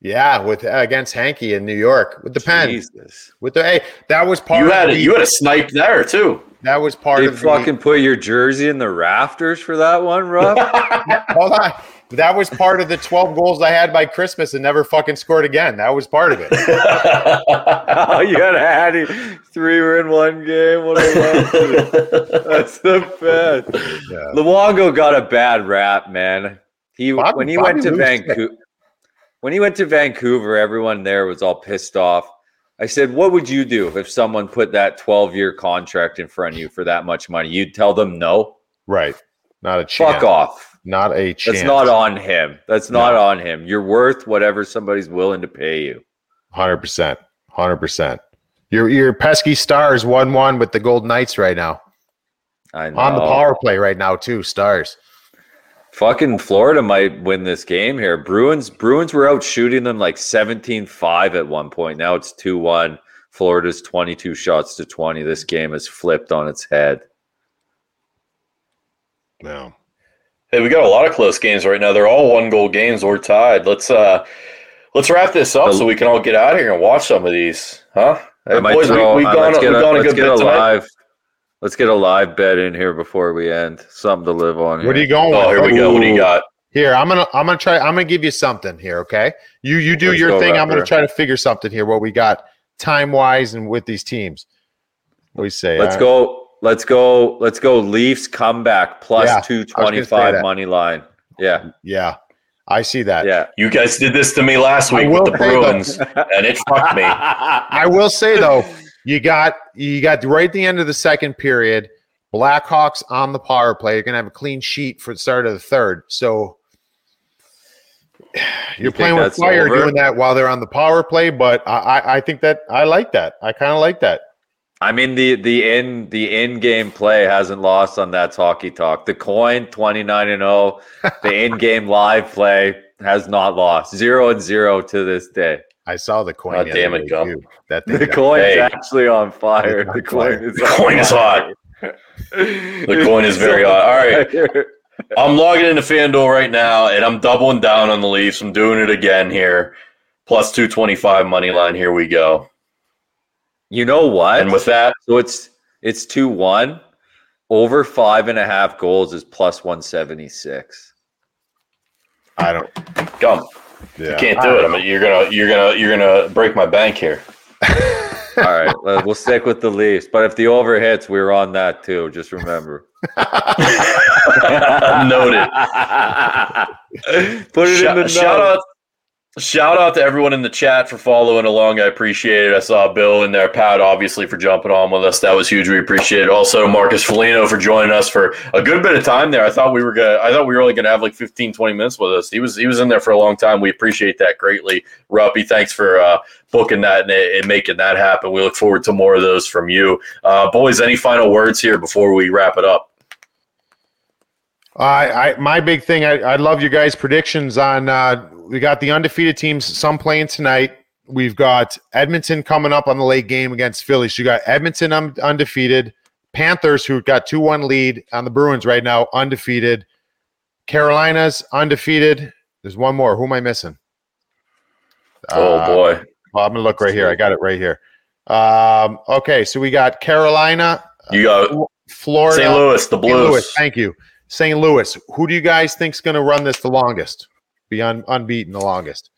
S3: Yeah, with uh, against Hankey in New York with the pen.
S1: Jesus.
S3: With the hey, that was part.
S2: You had
S3: of
S2: a,
S3: the,
S2: you had a snipe there too.
S3: that was part
S1: They
S3: of the,
S1: fucking put your jersey in the rafters for that one, Rob.
S3: Hold on. That was part of the 12 goals I had by Christmas and never fucking scored again. That was part of it.
S1: oh, you had a hattie. Three were in one game. What a love. That's the best.
S3: Yeah.
S1: Luongo got a bad rap, man. He
S3: Bobby-
S1: when he
S3: Bobby
S1: went to
S3: Lou's
S1: Vancouver. When he went to Vancouver, everyone there was all pissed off. I said, "What would you do if someone put that 12-year contract in front of you for that much money? You'd tell them no.
S3: Right. Not a chance.
S1: Fuck off.
S3: Not a chance.
S1: That's not on him. That's not on him. You're worth whatever somebody's willing to pay you.
S3: 100%. 100%. Your your pesky stars 1 1 with the Golden Knights right now.
S1: I know.
S3: On the power play right now, too. Stars.
S1: Fucking Florida might win this game here. Bruins Bruins were out shooting them like 17-5 at one point. Now it's 2-1. Florida's 22 shots to 20. This game is flipped on its head.
S3: No.
S2: Hey, we got a lot of close games right now. They're all one goal games or tied. Let's uh let's wrap this up
S1: The-
S2: so we can all get out of here and watch some of these, huh? Hey, boys,
S1: throw-
S2: we, have gone,
S1: let's
S2: we've
S1: get a,
S2: gone a
S1: let's
S2: good bit
S1: a
S2: tonight.
S1: Live let's get a live bet in here before we end. Something to live on here.
S3: What are you going
S2: Oh,
S3: with?
S2: here we go. What do you got?
S3: Here, I'm gonna I'm gonna try I'm gonna give you something here, okay? You you do
S1: Let's
S3: your thing. I'm gonna
S1: Rupper.
S3: try to figure something here what we got time wise and with these teams. What do we say?
S1: Let's
S3: Uh,
S1: go. Let's go. Let's go. Leafs comeback plus
S3: Yeah,
S1: two
S3: I was gonna
S1: twenty
S3: say
S1: five
S3: that.
S1: money line. Yeah,
S3: Yeah. I see that.
S1: yeah.
S2: You guys did this to me last week with the Bruins, and it fucked me.
S3: I will say though, you got you got right at the end of the second period, Blackhawks on the power play. You're gonna have a clean sheet for the start of the third. So you're
S1: think
S3: playing with fire
S1: over?
S3: doing that while they're on the power play, but I, I, I think that I like that. I kind of like that.
S1: I mean the the in the in game play hasn't lost on that hockey talk. The coin twenty nine and zero. The in game live play has not lost zero and zero to this day.
S3: I saw the coin.
S2: God
S3: the
S2: damn it, Gump.
S3: That thing
S1: The
S3: got-
S1: coin's
S2: Hey.
S1: actually on fire. The coin
S3: fire.
S1: is
S2: The coin is hot. The coin is very hot. All right. I'm logging into FanDuel right now, and I'm doubling down on the Leafs. I'm doing it again here. Plus 225 money line. Here we go.
S1: You know what?
S2: And with that,
S1: so it's it's two one. Over five and a half goals is plus one seventy six.
S3: I don't.
S2: gum.
S3: Yeah.
S2: You can't do it. I mean, you're gonna, you're gonna, you're gonna break my bank here.
S1: All right, well, we'll stick with the Leafs. But if the over hits, we're on that too. Just remember.
S2: Noted.
S1: Put it
S2: shout,
S1: in the
S2: shout
S1: notes.
S2: out shout out to everyone in the chat for following along. I appreciate it. I saw bill in there pat obviously for jumping on with us. That was huge. We appreciate it. Also marcus Foligno for joining us for a good bit of time there. I thought we were gonna i thought we were only gonna have like 15 20 minutes with us. He was he was in there for a long time. We appreciate that greatly. Ruppy thanks for uh booking that and, and making that happen. We look forward to more of those from you. Uh boys any final words here before we wrap it up
S3: I, I my big thing. I, I love you guys' predictions on. Uh, we got the undefeated teams. Some playing tonight. We've got Edmonton coming up on the late game against Philly. So you got Edmonton un- undefeated, Panthers who got two one lead on the Bruins right now, undefeated. Carolina's undefeated. There's one more. Who am I missing?
S2: oh
S3: Uh,
S2: boy
S3: well, I'm gonna look right here. I got it right here. Um, okay, so we got Carolina,
S2: you got
S3: Florida,
S2: st louis the
S3: St. Louis.
S2: blues
S3: Thank you. St. Louis. Who do you guys think's going to run this the longest? Be un- unbeaten the longest.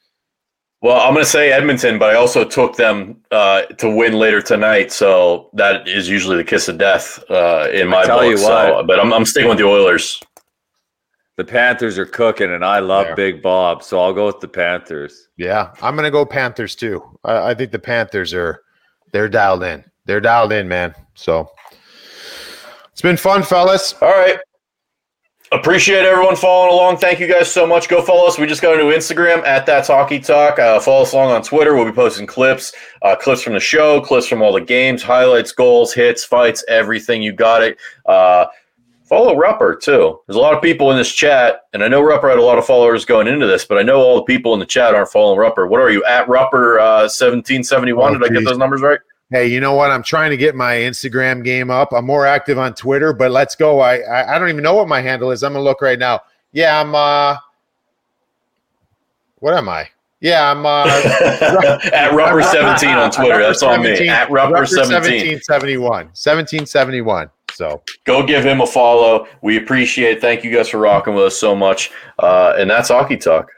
S2: Well, I'm going to say Edmonton, but I also took them uh, to win later tonight, so that is usually the kiss of death uh, in my
S1: tell
S2: book.
S1: you
S2: So, but I'm, I'm sticking with the Oilers.
S1: The Panthers are cooking, and I love
S3: There.
S1: Big Bob, so I'll go with the Panthers.
S3: Yeah, I'm going to go Panthers too. I, I think the Panthers are they're dialed in. They're dialed in, man. So it's been fun, fellas.
S2: All right. Appreciate everyone following along. Thank you guys so much. Go follow us. We just got a new Instagram at That's Hockey Talk. Uh, follow us along on Twitter. We'll be posting clips, uh, clips from the show, clips from all the games, highlights, goals, hits, fights, everything. You got it. Uh, follow Rupper too. There's a lot of people in this chat, and I know Rupper had a lot of followers going into this, but I know all the people in the chat aren't following Rupper. What are you at Rupper uh, 1771?
S3: Oh,
S2: Did I get those numbers right?
S3: Hey, you know what? I'm trying to get my Instagram game up. I'm more active on Twitter, but let's go. I I, I don't even know what my handle is. I'm gonna look right now. Yeah, I'm. uh What am I? Yeah, I'm. uh
S2: at Rupper 17 on Twitter. That's all me. At Rupper 17.
S3: 1771. 1771. So
S2: Go give him a follow. We appreciate. it. Thank you guys for rocking with us so much. Uh, and that's hockey talk.